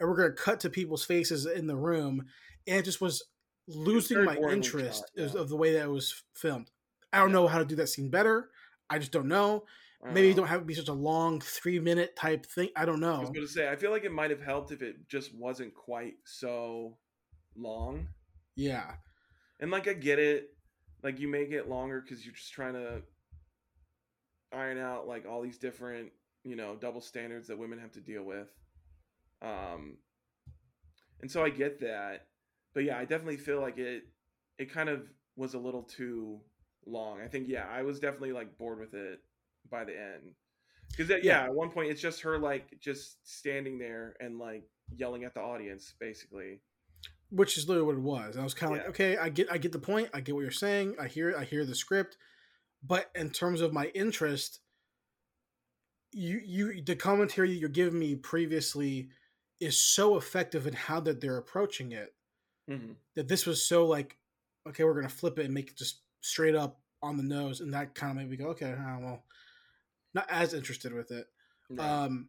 And we're gonna cut to people's faces in the room. And it just was losing my interest shot, yeah. of the way that it was filmed. I don't Yeah. know how to do that scene better. I just don't know maybe you don't have to be such a long three minute type thing i don't know. I was going to say, I feel like it might have helped if it just wasn't quite so long. yeah And like, I get it. Like, you make it longer because you're just trying to iron out like all these different, you know, double standards that women have to deal with. Um, and so I get that, but yeah, I definitely feel like it. It kind of was a little too long. I think yeah, I was definitely like bored with it by the end. Because yeah, Yeah. at one point it's just her like just standing there and like yelling at the audience, basically. which is literally what it was. I was kind of Yeah. like, okay, I get, I get the point. I get what you're saying. I hear, I hear the script, but in terms of my interest, you, you, the commentary you're giving me previously is so effective in how that they're approaching it hmm that this was so like, okay, we're gonna flip it and make it just straight up on the nose, and that kind of made me go, okay, uh, well, not as interested with it. Um,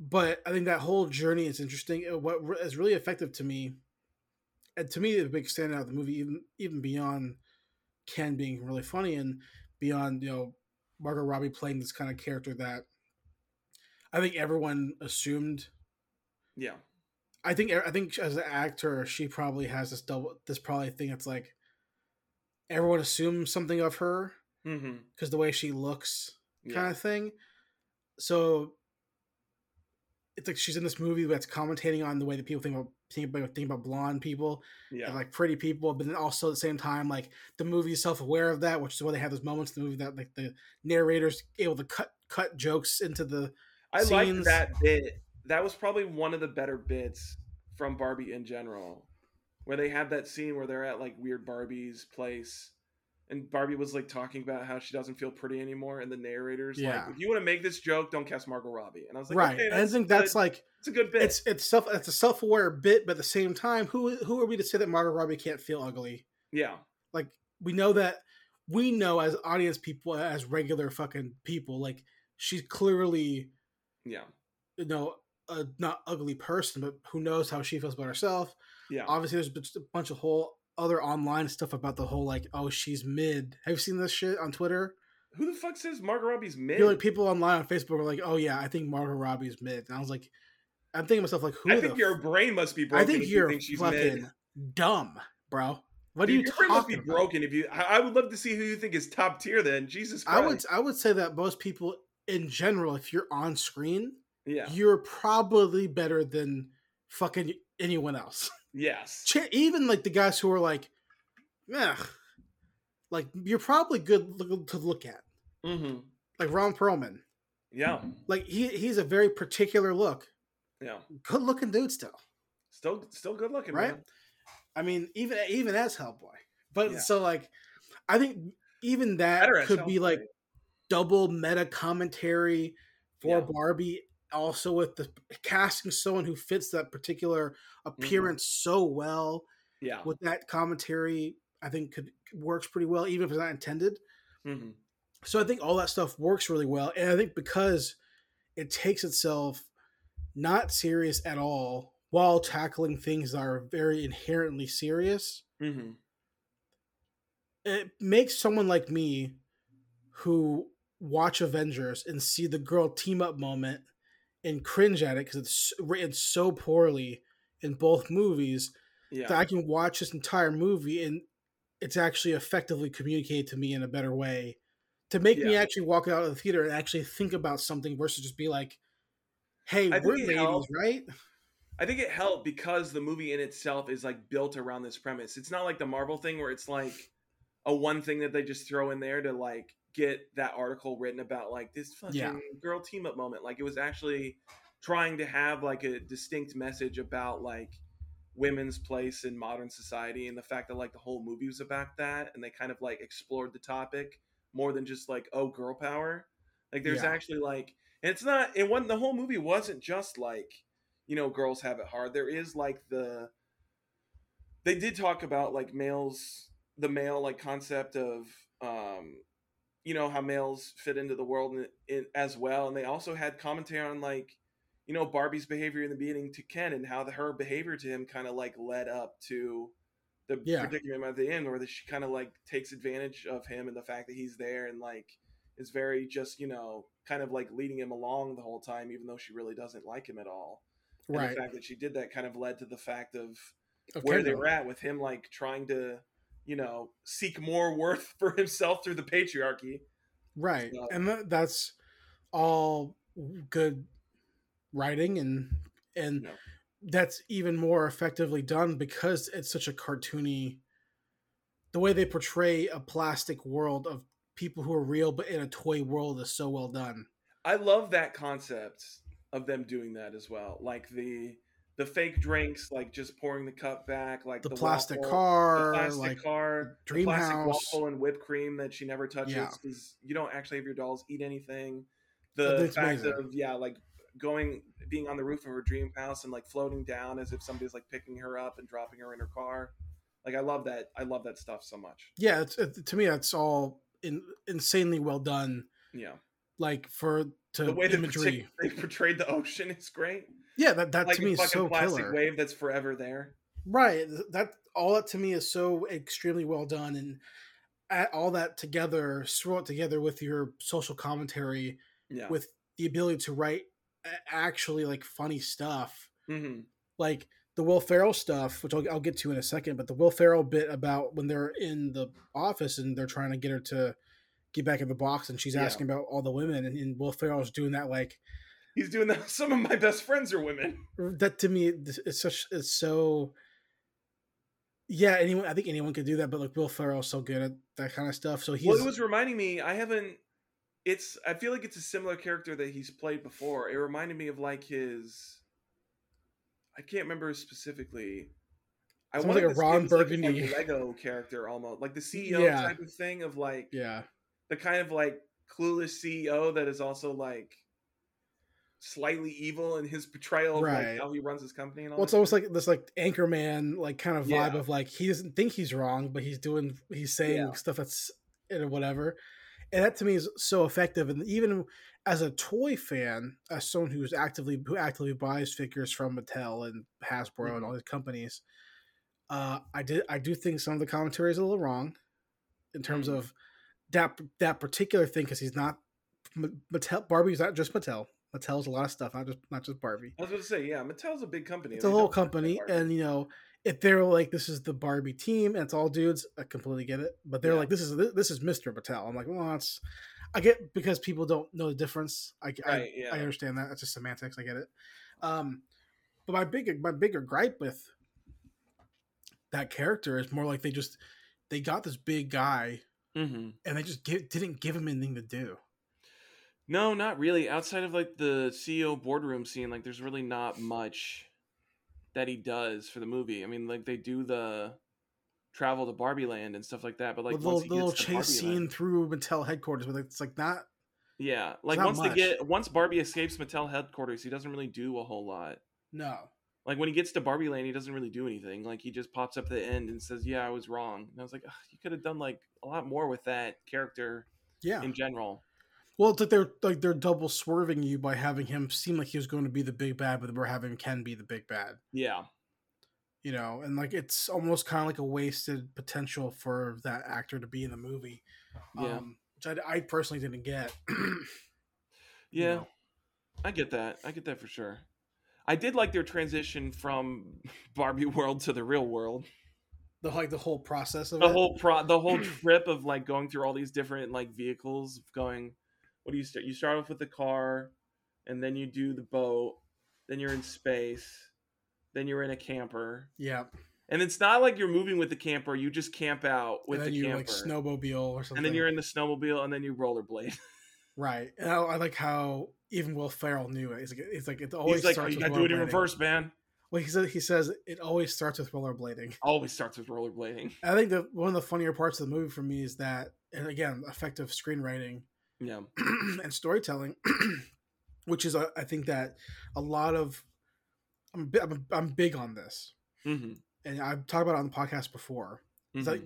but I think that whole journey is interesting. Uh, What is really effective to me, and to me, the big standout of the movie, even even beyond Ken being really funny and beyond you know Margot Robbie playing this kind of character that I think everyone assumed. yeah, I think I think as an actor, she probably has this double this probably thing It's like everyone assumes something of her because the way she looks yeah, kind of thing. So it's like she's in this movie that's commentating on the way that people think about think about think about blonde people yeah, and like pretty people, but then also at the same time, like the movie is self aware of that, which is why they have those moments in the movie that like the narrator's able to cut cut jokes into the I like that bit. That was probably one of the better bits from Barbie in general, where they have that scene where they're at like weird Barbie's place, and Barbie was like talking about how she doesn't feel pretty anymore, and the narrator's Yeah. like, "If you want to make this joke, don't cast Margot Robbie." And I was like, right. okay, and I think that's good. like it's a good bit. it's it's self it's a self aware bit, but at the same time, who who are we to say that Margot Robbie can't feel ugly? yeah, like we know that we know as audience people as regular fucking people like she's clearly yeah, you know a not ugly person but who knows how she feels about herself yeah. obviously there's a bunch of whole other online stuff about the whole like oh she's mid have you seen this shit on twitter Who the fuck says Margot Robbie's mid? you know, like people online on facebook are like oh yeah i think margot robbie's mid and i was like i'm thinking to myself like who I think your f- brain must be broken. i think if you're you think she's fucking mid. dumb bro what Dude, are you your brain must be about? broken if you. I, I would love to see who you think is top tier. Then Jesus Christ. I would I would say that most people in general, if you're on screen, Yeah. you're probably better than fucking anyone else. (laughs) Yes. Ch- Even like the guys who are like, yeah, like you're probably good to look at. Mm-hmm. Like Ron Perlman, Yeah. Like he he's a very particular look. Yeah. Good looking dude still. Still still good looking, Right? man. I mean, even even as Hellboy. But Yeah. so like I think even that Better could be Hellboy. like double meta commentary for Yeah. Barbie. Also with the casting someone who fits that particular Mm-hmm. appearance so well Yeah. with that commentary, I think could works pretty well, even if it's not intended. hmm So I think all that stuff works really well, and I think because it takes itself not serious at all while tackling things that are very inherently serious, hmm it makes someone like me who watch Avengers and see the girl team up moment and cringe at it because it's written so poorly in both movies Yeah. that I can watch this entire movie and it's actually effectively communicated to me in a better way to make me actually walk out of the theater and actually think about something versus just be like, "Hey, I we're ladies, helped. right?" I think it helped because the movie in itself is like built around this premise. It's not like the Marvel thing where it's like a one thing that they just throw in there to like get that article written about like this fucking Yeah. girl team up moment. Like it was actually trying to have like a distinct message about like women's place in modern society and the fact that like the whole movie was about that and they kind of like explored the topic more than just like oh girl power. Like there's Yeah. actually like and it's not it wasn't the whole movie wasn't just like you know girls have it hard there is like the they did talk about like males the male like concept of um you know how males fit into the world in, in, as well and they also had commentary on like you know barbie's behavior in the beginning to ken and how the, her behavior to him kind of like led up to the Yeah. predicament at the end where the, she kind of like takes advantage of him and the fact that he's there and like is very just you know kind of like leading him along the whole time even though she really doesn't like him at all and Right. the fact that she did that kind of led to the fact of Of where they Kendom. were at with him like trying to you know seek more worth (laughs) for himself through the patriarchy Right. So- And tha- that's all good writing and and that's even more effectively done because it's such a cartoony the way they portray a plastic world of people who are real but in a toy world is so well done. i love that concept of them doing that as well like the the fake drinks like just pouring the cup back like The, the, plastic waffle, car, the plastic like car Dream the plastic House. waffle and whipped cream that she never touches Yeah. because you don't actually have your dolls eat anything the fact amazing. of yeah like going being on the roof of her dream house and like floating down as if somebody's like picking her up and dropping her in her car like i love that i love that stuff so much yeah, it's, it, to me that's all in, insanely well done. yeah Like for to the way they, imagery. they portrayed the ocean is great yeah, that that like to me is so plastic killer. wave that's forever there Right. That all that to me is so extremely well done, and all that together, throw it together with your social commentary, yeah with the ability to write actually like funny stuff, hmm like the Will Ferrell stuff, which I'll, I'll get to in a second. But the Will Ferrell bit about when they're in the office and they're trying to get her to get back in the box, and she's Yeah. asking about all the women, and, and Will Ferrell's doing that like he's doing that (laughs) some of my best friends are women that to me it's such it's so yeah anyone i think anyone could do that but like will ferrell's so good at that kind of stuff so he's well it was reminding me i haven't it's i feel like it's a similar character that he's played before it reminded me of like his i can't remember specifically I want like a to say it Ron like Burgundy. a (laughs) Lego character almost, like the CEO Yeah. type of thing of like yeah the kind of like clueless CEO that is also like slightly evil in his portrayal of like how he runs his company and all. well it's almost like this like anchorman like kind of vibe Yeah. of like he doesn't think he's wrong but he's doing he's saying Yeah. stuff that's or whatever and that to me is so effective and even as a toy fan as someone who's actively who actively buys figures from mattel and hasbro and Mhm. all these companies uh i did i do think some of the commentary is a little wrong in terms Mhm. of that that particular thing because he's not mattel barbie's not just mattel mattel's a lot of stuff not just not just barbie I was going to say, yeah, Mattel's a big company. it's a whole don't have that company and you know if they're like this is the barbie team and it's all dudes i completely get it but they're Yeah. like this is this is mr mattel i'm like well that's i get because people don't know the difference i I, yeah. I understand that that's just semantics i get it um but my bigger my bigger gripe with that character is more like they just they got this big guy Mhm. and they just give, didn't give him anything to do No, not really. Outside of like the CEO boardroom scene, like there's really not much that he does for the movie. I mean, like they do the travel to Barbie Land and stuff like that, but like the once the little chase scene Land- through Mattel headquarters, but it's like not. yeah, like not once they get once Barbie escapes Mattel headquarters, he doesn't really do a whole lot. No. Like when he gets to Barbie Land, he doesn't really do anything. Like he just pops up at the end and says, "Yeah, I was wrong." And I was like, "You could have done like a lot more with that character Yeah. in general." Well, it's like they're like they're double swerving you by having him seem like he was going to be the big bad, but we're having Ken be the big bad. Yeah, You know, and like it's almost kind of like a wasted potential for that actor to be in the movie. yeah, Um, which I, I personally didn't get. (clears throat) you yeah. know. I get that. I get that for sure. I did like their transition from (laughs) Barbie world to the real world. The like the whole process of The it. whole pro, the whole (clears throat) trip of like going through all these different like vehicles, going. What do you start? You start off with the car, and then you do the boat. Then you're in space. Then you're in a camper. yeah, And it's not like you're moving with the camper. You just camp out with and then the you camper. like snowmobile or something. and then you're in the snowmobile, and then you rollerblade. (laughs) right. And I, I like how even Will Ferrell knew it. He's like, it's like it always He's like, oh, you with gotta do it in reverse, man. Well, he says he says it always starts with rollerblading. Always starts with rollerblading. I think that one of the funnier parts of the movie for me is that, and again, effective screenwriting Yeah. (clears throat) and storytelling, (clears throat) which is uh, I think that a lot of I'm I'm, I'm big on this, Mm-hmm. and I've talked about it on the podcast before. It's Mhm. like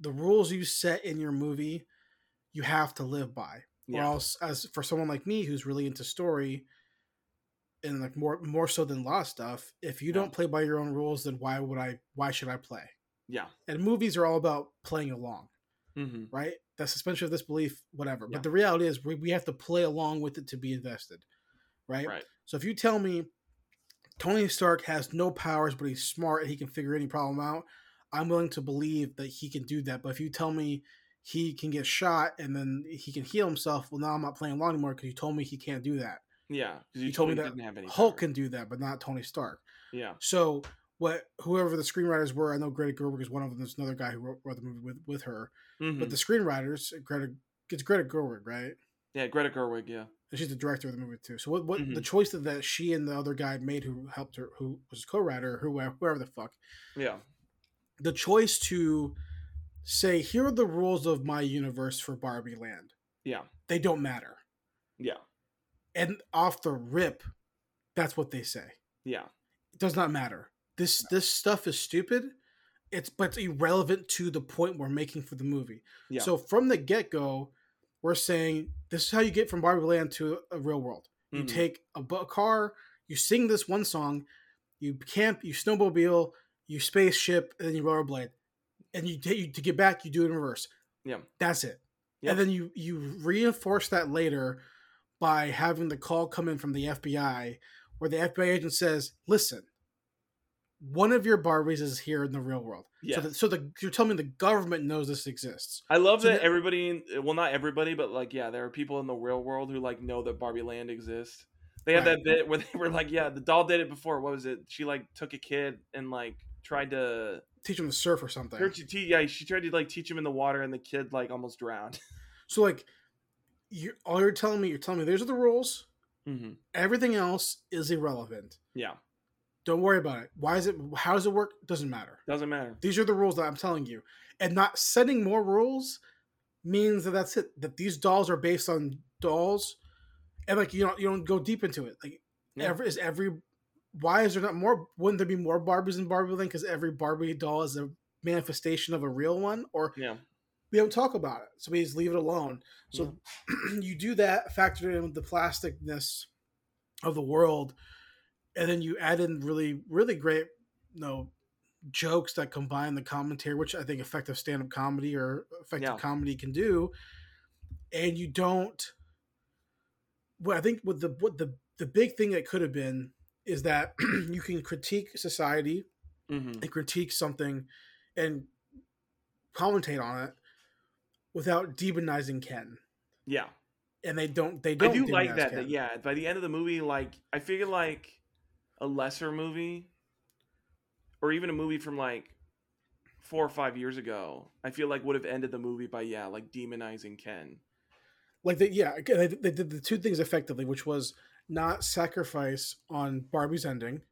the rules you set in your movie, you have to live by, or else, as for someone like me who's really into story. And like more more so than law stuff, if you Yeah. don't play by your own rules, then why would I? Why should I play? Yeah. And movies are all about playing along. Mm-hmm. right? The suspension of disbelief, whatever. Yeah. But the reality is, we, we have to play along with it to be invested, right? Right. So if you tell me Tony Stark has no powers, but he's smart and he can figure any problem out, I'm willing to believe that he can do that. But if you tell me he can get shot and then he can heal himself, well, now I'm not playing along anymore because you told me he can't do that. Yeah, You told me that didn't have any Hulk power. can do that, but not Tony Stark. Yeah. So what whoever the screenwriters were, I know Greta Gerwig is one of them. There's another guy who wrote, wrote the movie with, with her. Mhm. But the screenwriters, Greta, it's Greta Gerwig, right? yeah. Greta Gerwig. Yeah. and she's the director of the movie too. So what, what Mhm. the choice that, that she and the other guy made who helped her, who was co-writer, who whoever the fuck, Yeah. the choice to say here are the rules of my universe for Barbie Land. Yeah. They don't matter, Yeah. and off the rip, that's what they say. Yeah. It does not matter. This this stuff is stupid. It's but it's irrelevant to the point we're making for the movie. Yeah. So from the get go, we're saying this is how you get from Barbie Land to a real world. You Mhm. take a, bu- car, you sing this one song, you camp, you snowmobile, you spaceship, and then you rollerblade, and you, you to get back, you do it in reverse. Yeah. That's it. Yep. And then you you reinforce that later by having the call come in from the FBI, where the FBI agent says, "Listen, one of your Barbies is here in the real world. Yeah. So, the, so the you're telling me the government knows this exists. I love So that everybody, well, not everybody, but like, yeah, there are people in the real world who like know that Barbie Land exists. They had Right. that bit where they were like, yeah, the doll did it before. What was it? She like took a kid and like tried to, Teach him to surf or something. her te- yeah, she tried to like teach him in the water, and the kid like almost drowned. (laughs) So like, you all you're telling me, you're telling me these are the rules. hmm Everything else is irrelevant. Yeah, Don't worry about it. Why is it? How does it work? Doesn't matter. doesn't matter. These are the rules that I'm telling you, and not setting more rules means that that's it. That these dolls are based on dolls, and like you don't you don't go deep into it. Like Yeah. every is every why is there not more? Wouldn't there be more Barbies in Barbie Land? Because every Barbie doll is a manifestation of a real one, or Yeah, we don't talk about it, so we just leave it alone. So (clears throat) you do that, factor in the plasticness of the world, and then you add in really, really great, you know, jokes that combine the commentary, which I think effective stand-up comedy or effective Yeah. comedy can do, and you don't. Well, I think what the what the the big thing that could have been is that (clears throat) you can critique society hmm and critique something and commentate on it without demonizing Ken. yeah. And they don't. They don't. I do like that. That yeah, by the end of the movie, like I figure like a lesser movie, or even a movie from like four or five years ago, I feel like would have ended the movie by yeah, like demonizing Ken. like they, yeah, they, they did the two things effectively, which was not sacrifice on Barbie's ending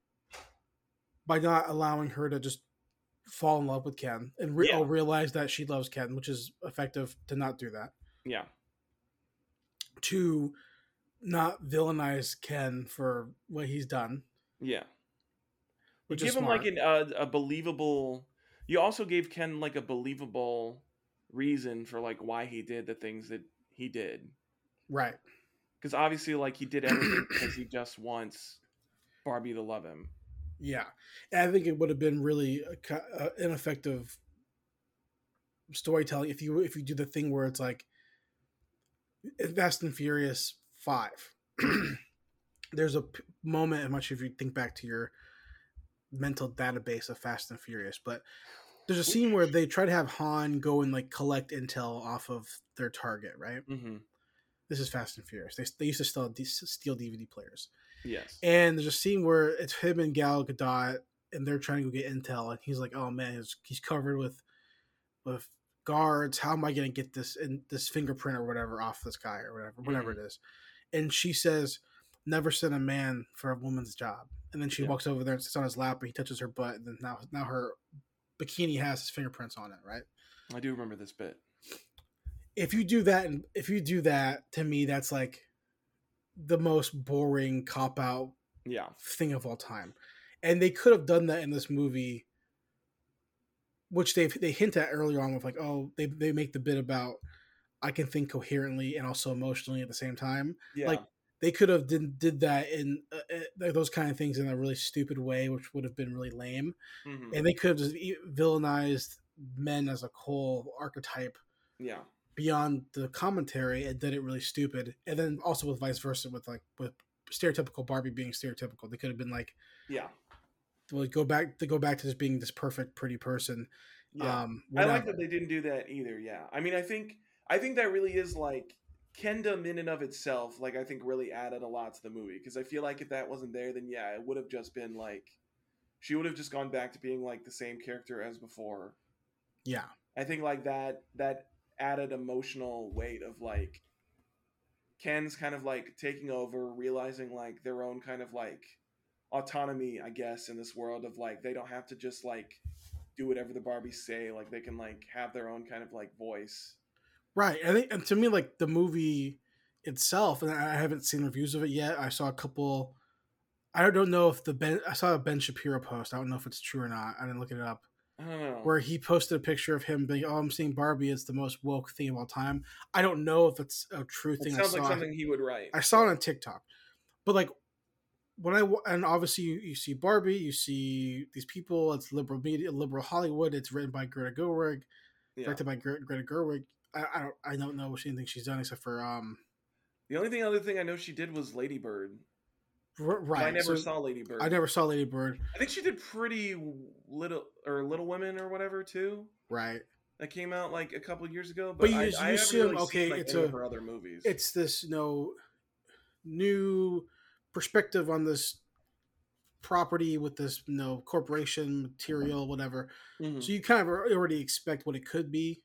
by not allowing her to just fall in love with Ken and re- Yeah. realize that she loves Ken, which is effective to not do that. Yeah. To not villainize Ken for what he's done, Yeah. You which is give him like smart. an, uh, a believable. You also gave Ken like a believable reason for like why he did the things that he did. right. Because obviously, like he did everything because he just wants Barbie to love him. Yeah, and I think it would have been really uh, ineffective storytelling if you if you do the thing where it's like Fast and Furious Five. (clears throat) there's a p- moment, not sure if you think back to your mental database of Fast and Furious, but there's a scene where they try to have Han go and like collect intel off of their target, right? Mm-hmm. This is Fast and Furious. They, they used to steal, steal DVD players. Yes. And there's a scene where it's him and Gal Gadot, and they're trying to go get intel, and he's like, "Oh man, he's, he's covered with with guards. How am I going to get this in this fingerprint or whatever off this guy or whatever, whatever it is?" And she says, "Never sent a man for a woman's job." And then she Yeah. walks over there and sits on his lap, and he touches her butt, and then now now her bikini has his fingerprints on it, right? I do remember this bit. if you do that and if you do that to me that's like the most boring cop out Yeah. thing of all time and they could have done that in this movie which they they hint at early on with like oh they, they make the bit about i can think coherently and also emotionally at the same time Yeah. Like, they could have did, did that in uh, uh, those kind of things in a really stupid way which would have been really lame Mhm. and they could have just villainized men as a whole archetype yeah. beyond the commentary and did it really stupid and then also with vice versa with like with stereotypical barbie being stereotypical they could have been like Yeah. well go back to go back to just being this perfect pretty person Yeah. um I like that they didn't do that either. Yeah, I mean, I think I think that really is like Kendom in and of itself. Like, I think really added a lot to the movie because I feel like if that wasn't there, then yeah, it would have just been like she would have just gone back to being like the same character as before. yeah I think like that that added emotional weight of like Ken's kind of like taking over, realizing like their own kind of like autonomy, I guess, in this world of like they don't have to just like do whatever the Barbies say, like they can like have their own kind of like voice. Right i think and to me like the movie itself and i haven't seen reviews of it yet i saw a couple i don't know if the ben i saw a ben shapiro post i don't know if it's true or not i didn't look it up know. where he posted a picture of him being, "Oh, I'm seeing Barbie. It's the most woke thing of all time." I don't know if it's a true it thing. I sounds saw. like something he would write. I saw it on TikTok, but like when I and obviously you, you see Barbie, you see these people. It's liberal media, liberal Hollywood. It's written by Greta Gerwig, Yeah. directed by Gre- Greta Gerwig. I, I don't I don't know anything she's done except for um The only thing, other thing I know she did was Lady Bird. r- right. I never so saw Lady Bird. I never saw Lady Bird. I think she did Pretty Little or Little Women or whatever too. Right. That came out like a couple years ago, But but, you- I, you I assume, really okay, seen, like, it's a- her other movies. It's this you know new perspective on this property with this you know corporation material whatever Mhm. So you kind of already expect what it could be,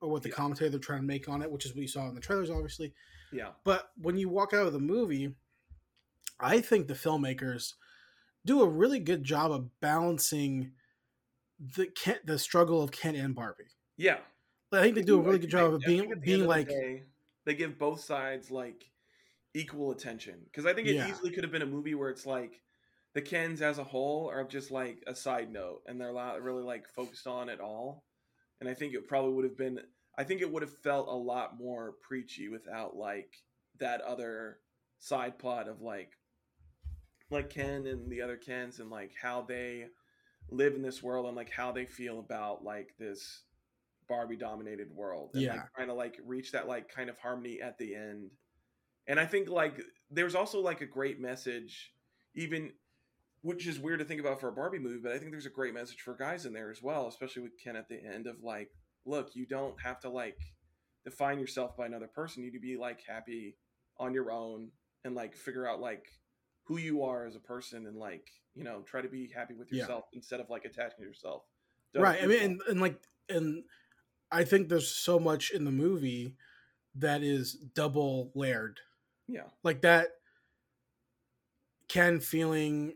or what the Yeah. commentary they're trying to make on it, which is what you saw in the trailers, obviously. yeah, But when you walk out of the movie, I think the filmmakers do a really good job of balancing the Ken, the struggle of Ken and Barbie. yeah. I think they do a really good job of being being of the like day, they give both sides like equal attention because I think it Yeah. easily could have been a movie where it's like the Kens as a whole are just like a side note and they're not really like focused on at all. And I think it probably would have been. I think it would have felt a lot more preachy without like that other side plot of like like Ken and the other Kens and like how they live in this world and like how they feel about like this Barbie dominated world and Yeah. like trying to like reach that like kind of harmony at the end. And I think like there's also like a great message even which is weird to think about for a Barbie movie, but I think there's a great message for guys in there as well, especially with Ken at the end of like, look, you don't have to like define yourself by another person. You need to be like happy on your own and like figure out like who you are as a person and like, you know, try to be happy with Yeah. yourself instead of like attaching yourself. right. I mean, and, and like, and I think there's so much in the movie that is double layered. Yeah. Like that Ken feeling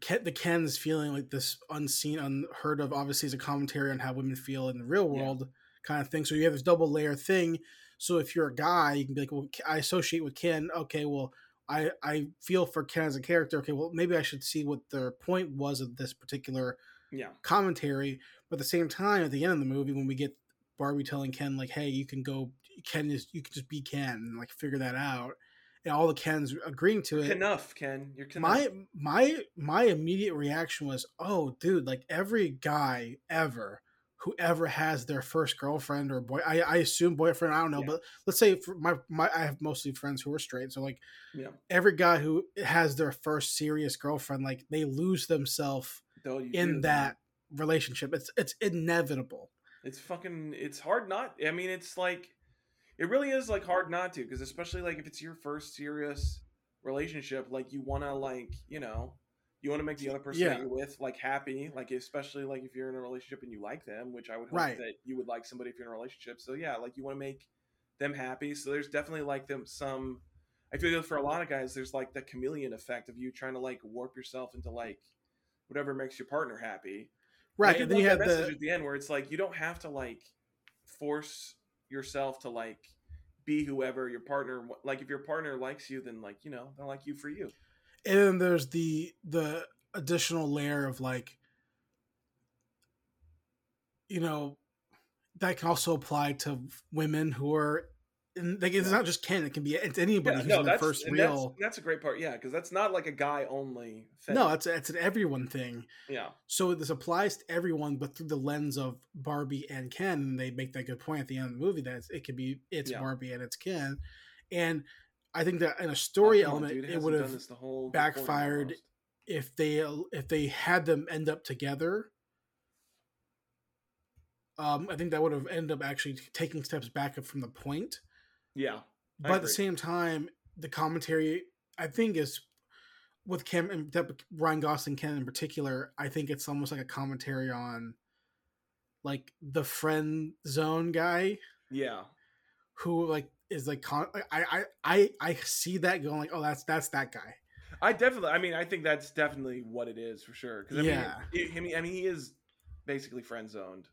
the Ken's feeling like this unseen, unheard of, obviously is a commentary on how women feel in the real Yeah. world kind of thing. So you have this double layer thing. So if you're a guy, you can be like, well, I associate with Ken. Okay, well, I I feel for Ken as a character. Okay, well, maybe I should see what their point was of this particular Yeah. commentary. But at the same time, at the end of the movie, when we get Barbie telling Ken like, "Hey, you can go, Ken is you can just be Ken and like figure that out," and all the Kens agreeing to it. Enough, Ken. You're my my my immediate reaction was, "Oh, dude! Like every guy ever." Whoever has their first girlfriend or boy, I, I assume boyfriend. I don't know, Yeah. but let's say for my my I have mostly friends who are straight. So like Yeah. every guy who has their first serious girlfriend, like they lose themselves in do, that relationship. It's it's inevitable. It's fucking. It's hard not. I mean, it's like, it really is like hard not to, because especially like if it's your first serious relationship, like you want to like you know, you want to make the other person Yeah. that you're with like happy, like especially like if you're in a relationship and you like them, which I would hope Right. that you would like somebody if you're in a relationship. So yeah, like you want to make them happy. So there's definitely like them some. I feel like for a lot of guys, there's like the chameleon effect of you trying to like warp yourself into like whatever makes your partner happy. Right. And then you have that message at the end where it's like you don't have to like force yourself to like be whoever your partner like if your partner likes you then like you know they'll like you for you. And then there's the the additional layer of like you know that can also apply to women who are and like it's Yeah. not just Ken, it can be it's anybody yeah, who's no in that's first and that's, that's a great part yeah because that's not like a guy only thing No, it's it's an everyone thing. yeah So this applies to everyone, but through the lens of Barbie and Ken. And they make that good point at the end of the movie that it could be it's Yeah. Barbie and it's Ken. And I think that in a story Oh, on, element, dude, it would have this the whole recording backfired if they if they had them end up together. Um, I think that would have ended up actually taking steps back from the point. Yeah I But at the same time, the commentary I think is with Kim and Ryan Gosling, and Ken in particular. I think it's almost like a commentary on like the friend zone guy yeah who like is like con- I I I I see that going like oh that's that's that guy. i definitely i mean i think that's definitely what it is for sure because i Yeah. he, I mean i mean he is basically friend zoned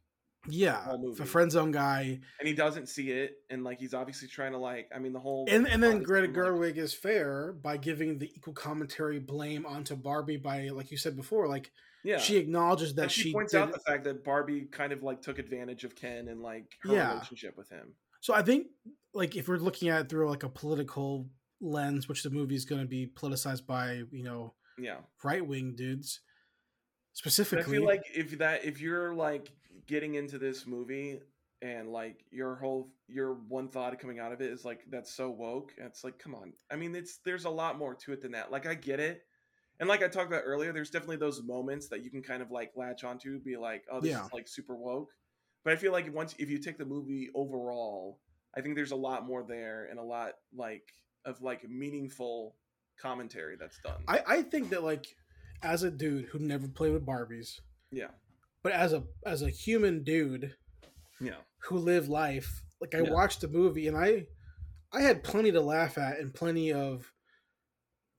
Yeah, the friend zone guy, and he doesn't see it and like he's obviously trying to like i mean the whole and and then Greta him, like- Gerwig is fair by giving the equal commentary blame onto Barbie by like you said before, like yeah she acknowledges that and she, she points did, out the fact that Barbie kind of like took advantage of Ken and like her Yeah. relationship with him. So I think like if we're looking at it through like a political lens, which the movie is going to be politicized by you know Yeah, right wing dudes But I specifically. feel like if that if you're like getting into this movie and like your whole your one thought coming out of it is like that's so woke. It's like come on. I mean, it's there's a lot more to it than that. Like I get it. And like I talked about earlier, there's definitely those moments that you can kind of like latch onto, be like, oh, this Yeah. is like super woke. But I feel like once if you take the movie overall, I think there's a lot more there and a lot like of like meaningful commentary that's done. I I think that like as a dude who never played with Barbies, yeah, but as a as a human dude yeah, who live life, like I Yeah. watched the movie and I I had plenty to laugh at and plenty of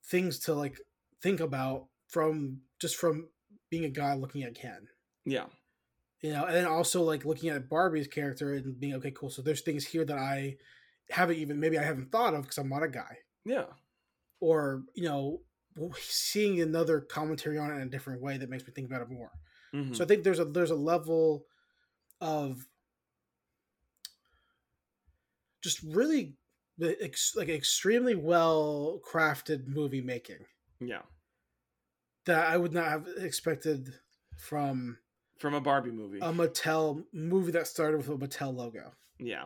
things to like think about from just from being a guy looking at Ken. yeah, you know, and then also like looking at Barbie's character and being okay, cool. So there's things here that I haven't even maybe I haven't thought of because I'm not a guy, yeah. or you know, seeing another commentary on it in a different way that makes me think about it more. Mhm. So I think there's a there's a level of just really ex, like extremely well crafted movie making yeah. that I would not have expected from From a Barbie movie. a Mattel movie that started with a Mattel logo. yeah.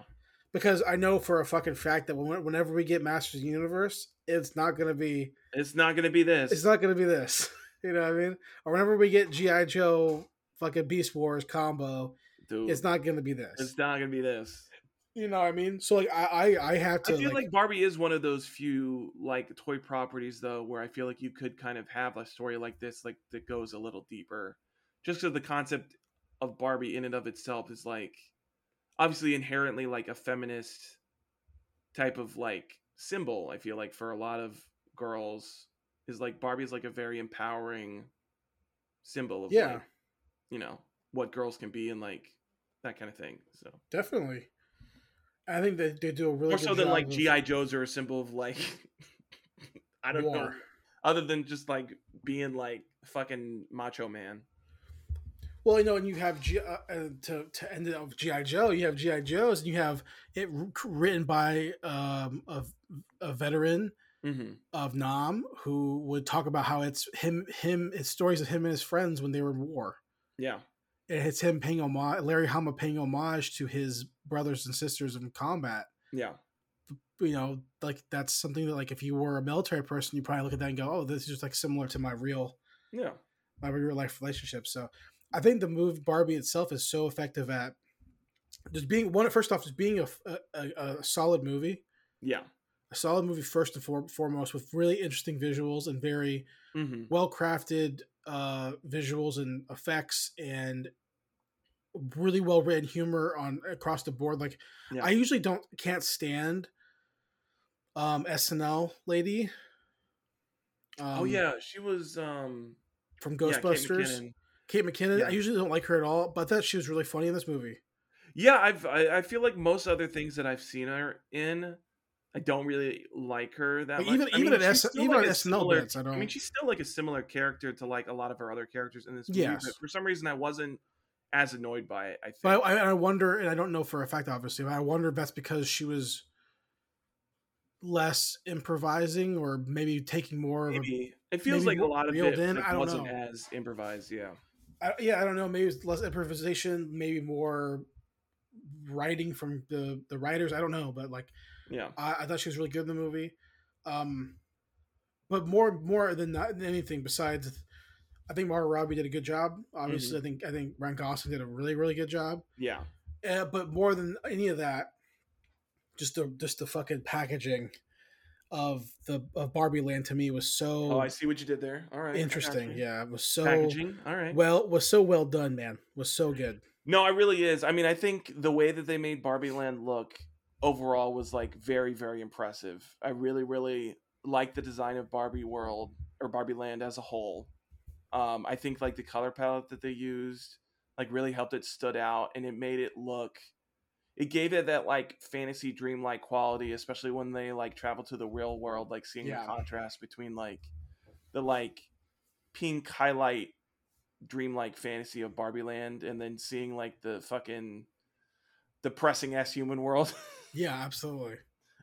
because I know for a fucking fact that whenever we get Masters of the Universe, it's not gonna be It's not going to be this. it's not gonna be this. You know what I mean? Or whenever we get GI Joe fucking Beast Wars combo, Dude, it's not gonna be this. It's not going to be this. You know what I mean? So like I I, I have to I feel like, like, Barbie is one of those few like toy properties though where I feel like you could kind of have a story like this like that goes a little deeper. Just because the concept of Barbie in and of itself is like obviously inherently like a feminist type of like symbol. I feel like for a lot of girls is like Barbie is like a very empowering symbol of Yeah. like, you know what girls can be and like that kind of thing. So Definitely. I think that they do a really more so than like of- GI Joes are a symbol of like (laughs) I don't know. Other than just like being like fucking macho man. Well, you know, and you have G, uh, uh, to to end it off GI Joe. You have GI Joes, and you have it written by um, a, a veteran Mm-hmm. of Nam who would talk about how it's him, him, it's stories of him and his friends when they were in war. Yeah. And it's him paying homage, Larry Hama paying homage to his brothers and sisters in combat. Yeah. You know, like that's something that, like, if you were a military person, you probably look at that and go, "Oh, this is just like similar to my real Yeah. my real life relationship. So I think the move Barbie itself is so effective at just being one. First off, just being a, a, a solid movie, Yeah. A solid movie first and for, foremost, with really interesting visuals and very Mm-hmm. well crafted uh, visuals and effects and really well written humor on across the board. Like Yeah. I usually don't can't stand um SNL lady. oh um, yeah, she was um from yeah, Kate Ghostbusters. McKinnon. Kate McKinnon. Yeah. I usually don't like her at all, but I thought she was really funny in this movie. Yeah, I've I, I feel like most other things that I've seen her in, I don't really like her that But much. even- I even mean, at S- even like on a SNL similar- bits, I I mean, she's still like a similar character to like a lot of her other characters in this movie. Yes. But for some reason, I wasn't as annoyed by it. I think. But I, I wonder, and I don't know for a fact, obviously, but I wonder if that's because she was less improvising or maybe taking more of a. it feels like a lot of it in, like, I don't wasn't know. as improvised. Yeah. I, yeah, I don't know. Maybe it's less improvisation, maybe more writing from the the writers. I don't know, but like Yeah. I, I thought she was really good in the movie. Um, but more more than, than anything, besides, I think Margot Robbie did a good job. Obviously, I think I think Ryan Gosling did a really really good job. Yeah. Uh, but more than any of that, just the just the fucking packaging of the of Barbie Land to me was so Oh, I see what you did there. All right. Interesting. Yeah, it was so Packaging. All right. well was so well done, man. Was so good. No, it really is. I mean, I think the way that they made Barbie Land look overall was like very, very impressive. I really, really like the design of Barbie World or Barbie Land as a whole. Um, I think like the color palette that they used like really helped it stood out and it made it look it gave it that like fantasy dreamlike quality, especially when they like travel to the real world, like seeing Yeah. the contrast between like the like pink highlight dreamlike fantasy of Barbie Land and then seeing like the fucking depressing ass human world (laughs) Yeah, absolutely,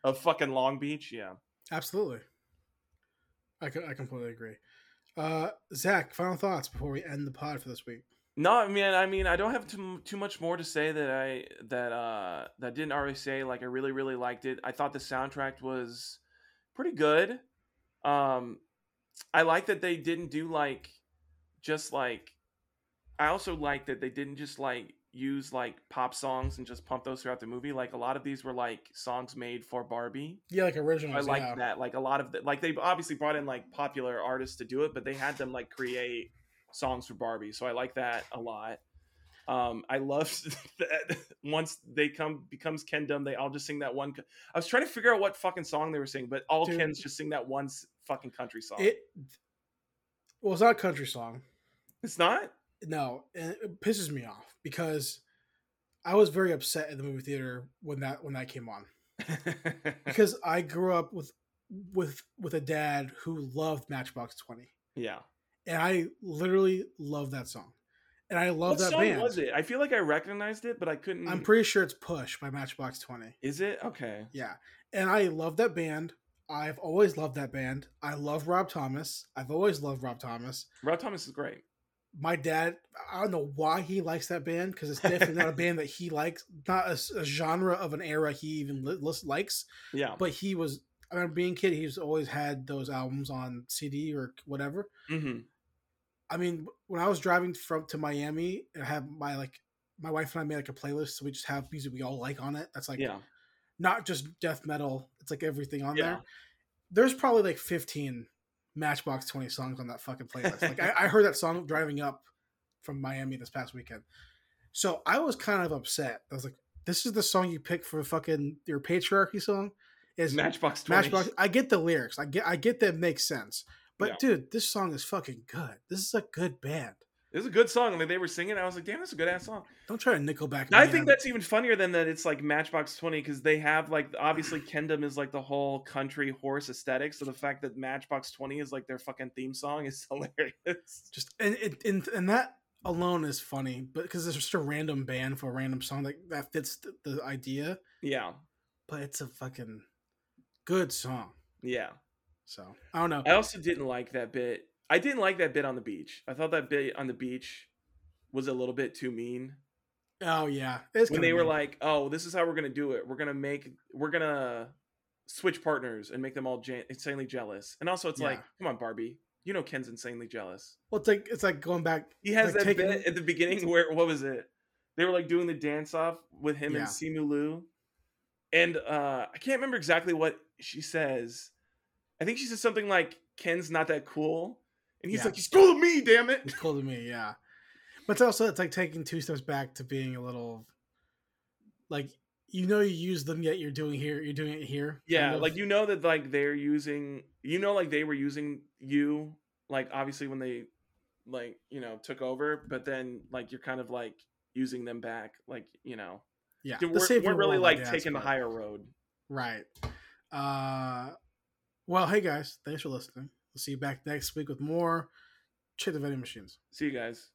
of fucking Long Beach. Yeah. absolutely. I co- I completely agree. Uh, Zach, final thoughts before we end the pod for this week. No, I mean, I mean, I don't have too too much more to say that I that uh that didn't already say. Like, I really really liked it. I thought the soundtrack was pretty good. Um, I like that they didn't do like just like. I also like that they didn't just like use like pop songs and just pump those throughout the movie. Like a lot of these were like songs made for Barbie. Yeah, like original. I like yeah. that. Like a lot of the, like they obviously brought in like popular artists to do it, but they had them like create songs for Barbie. So I like that a lot. Um, I love (laughs) that once they come becomes Kendom, they all just sing that one. I was trying to figure out what fucking song they were singing, but all Dude. Kens just sing that one fucking country song. It. Well, it's not a country song. it's not. No, and it pisses me off because I was very upset in the movie theater when that when that came on (laughs) because I grew up with with with a dad who loved Matchbox Twenty, yeah. and I literally love that song, and I love What that song band. was it? I feel like I recognized it, but I couldn't. I'm pretty sure it's Push by Matchbox Twenty. Is it okay? Yeah, and I love that band. I've always loved that band. I love Rob Thomas. I've always loved Rob Thomas. Rob Thomas is great. My dad i don't know why he likes that band because it's definitely not a (laughs) band that he likes not a genre of an era he even li- likes Yeah. but he was i remember being a kid he's always had those albums on cd or whatever hmm i mean when i was driving from to miami i have my like my wife and i made like a playlist so we just have music we all like on it that's like yeah. not just death metal it's like everything on Yeah. there there's probably like 15 matchbox 20 songs on that fucking playlist like (laughs) I, I heard that song driving up from miami this past weekend so i was kind of upset i was like this is the song you picked for fucking your patriarchy song is Matchbox Twenty. Matchbox. I get the lyrics. I get I get that makes sense. But Yeah. dude, this song is fucking good. This is a good band. It was a good song. I mean, they were singing. I was like, damn, that's a good ass song. Don't try to Nickelback. I think that's even funnier than that. It's like Matchbox Twenty because they have like obviously Kendom is like the whole country horse aesthetic. So the fact that Matchbox Twenty is like their fucking theme song is (laughs) hilarious. just and it and, and that alone is funny, but because it's just a random band for a random song that that fits the, the idea. Yeah, But it's a fucking good song. yeah. So I don't know. I also didn't like that bit. I didn't like that bit on the beach. I thought that bit on the beach was a little bit too mean. Oh yeah, it's when they were mean. like, "Oh, this is how we're gonna do it. We're gonna make, we're gonna switch partners and make them all ja- insanely jealous." And also, it's like, "Come on, Barbie, you know Ken's insanely jealous." well, it's like it's like going back. He has like that taking- bit at the beginning where what was it? They were like doing the dance off with him Yeah. and Simu Liu, and uh I can't remember exactly what she says. I think she says something like, "Ken's not that cool," and he's Yeah. like, "He's cool to me, damn it." It's cool to me, yeah. But it's also it's like taking two steps back to being a little like you know you use them yet you're doing here you're doing it here. Yeah, kind of. like you know that like they're using you know like they were using you like obviously when they like you know took over, but then like you're kind of like using them back, like you know yeah. weren't, savior really like taking the higher road. Right. Uh well hey guys, thanks for listening. We'll see you back next week with more Check the Vending Machines. See you guys.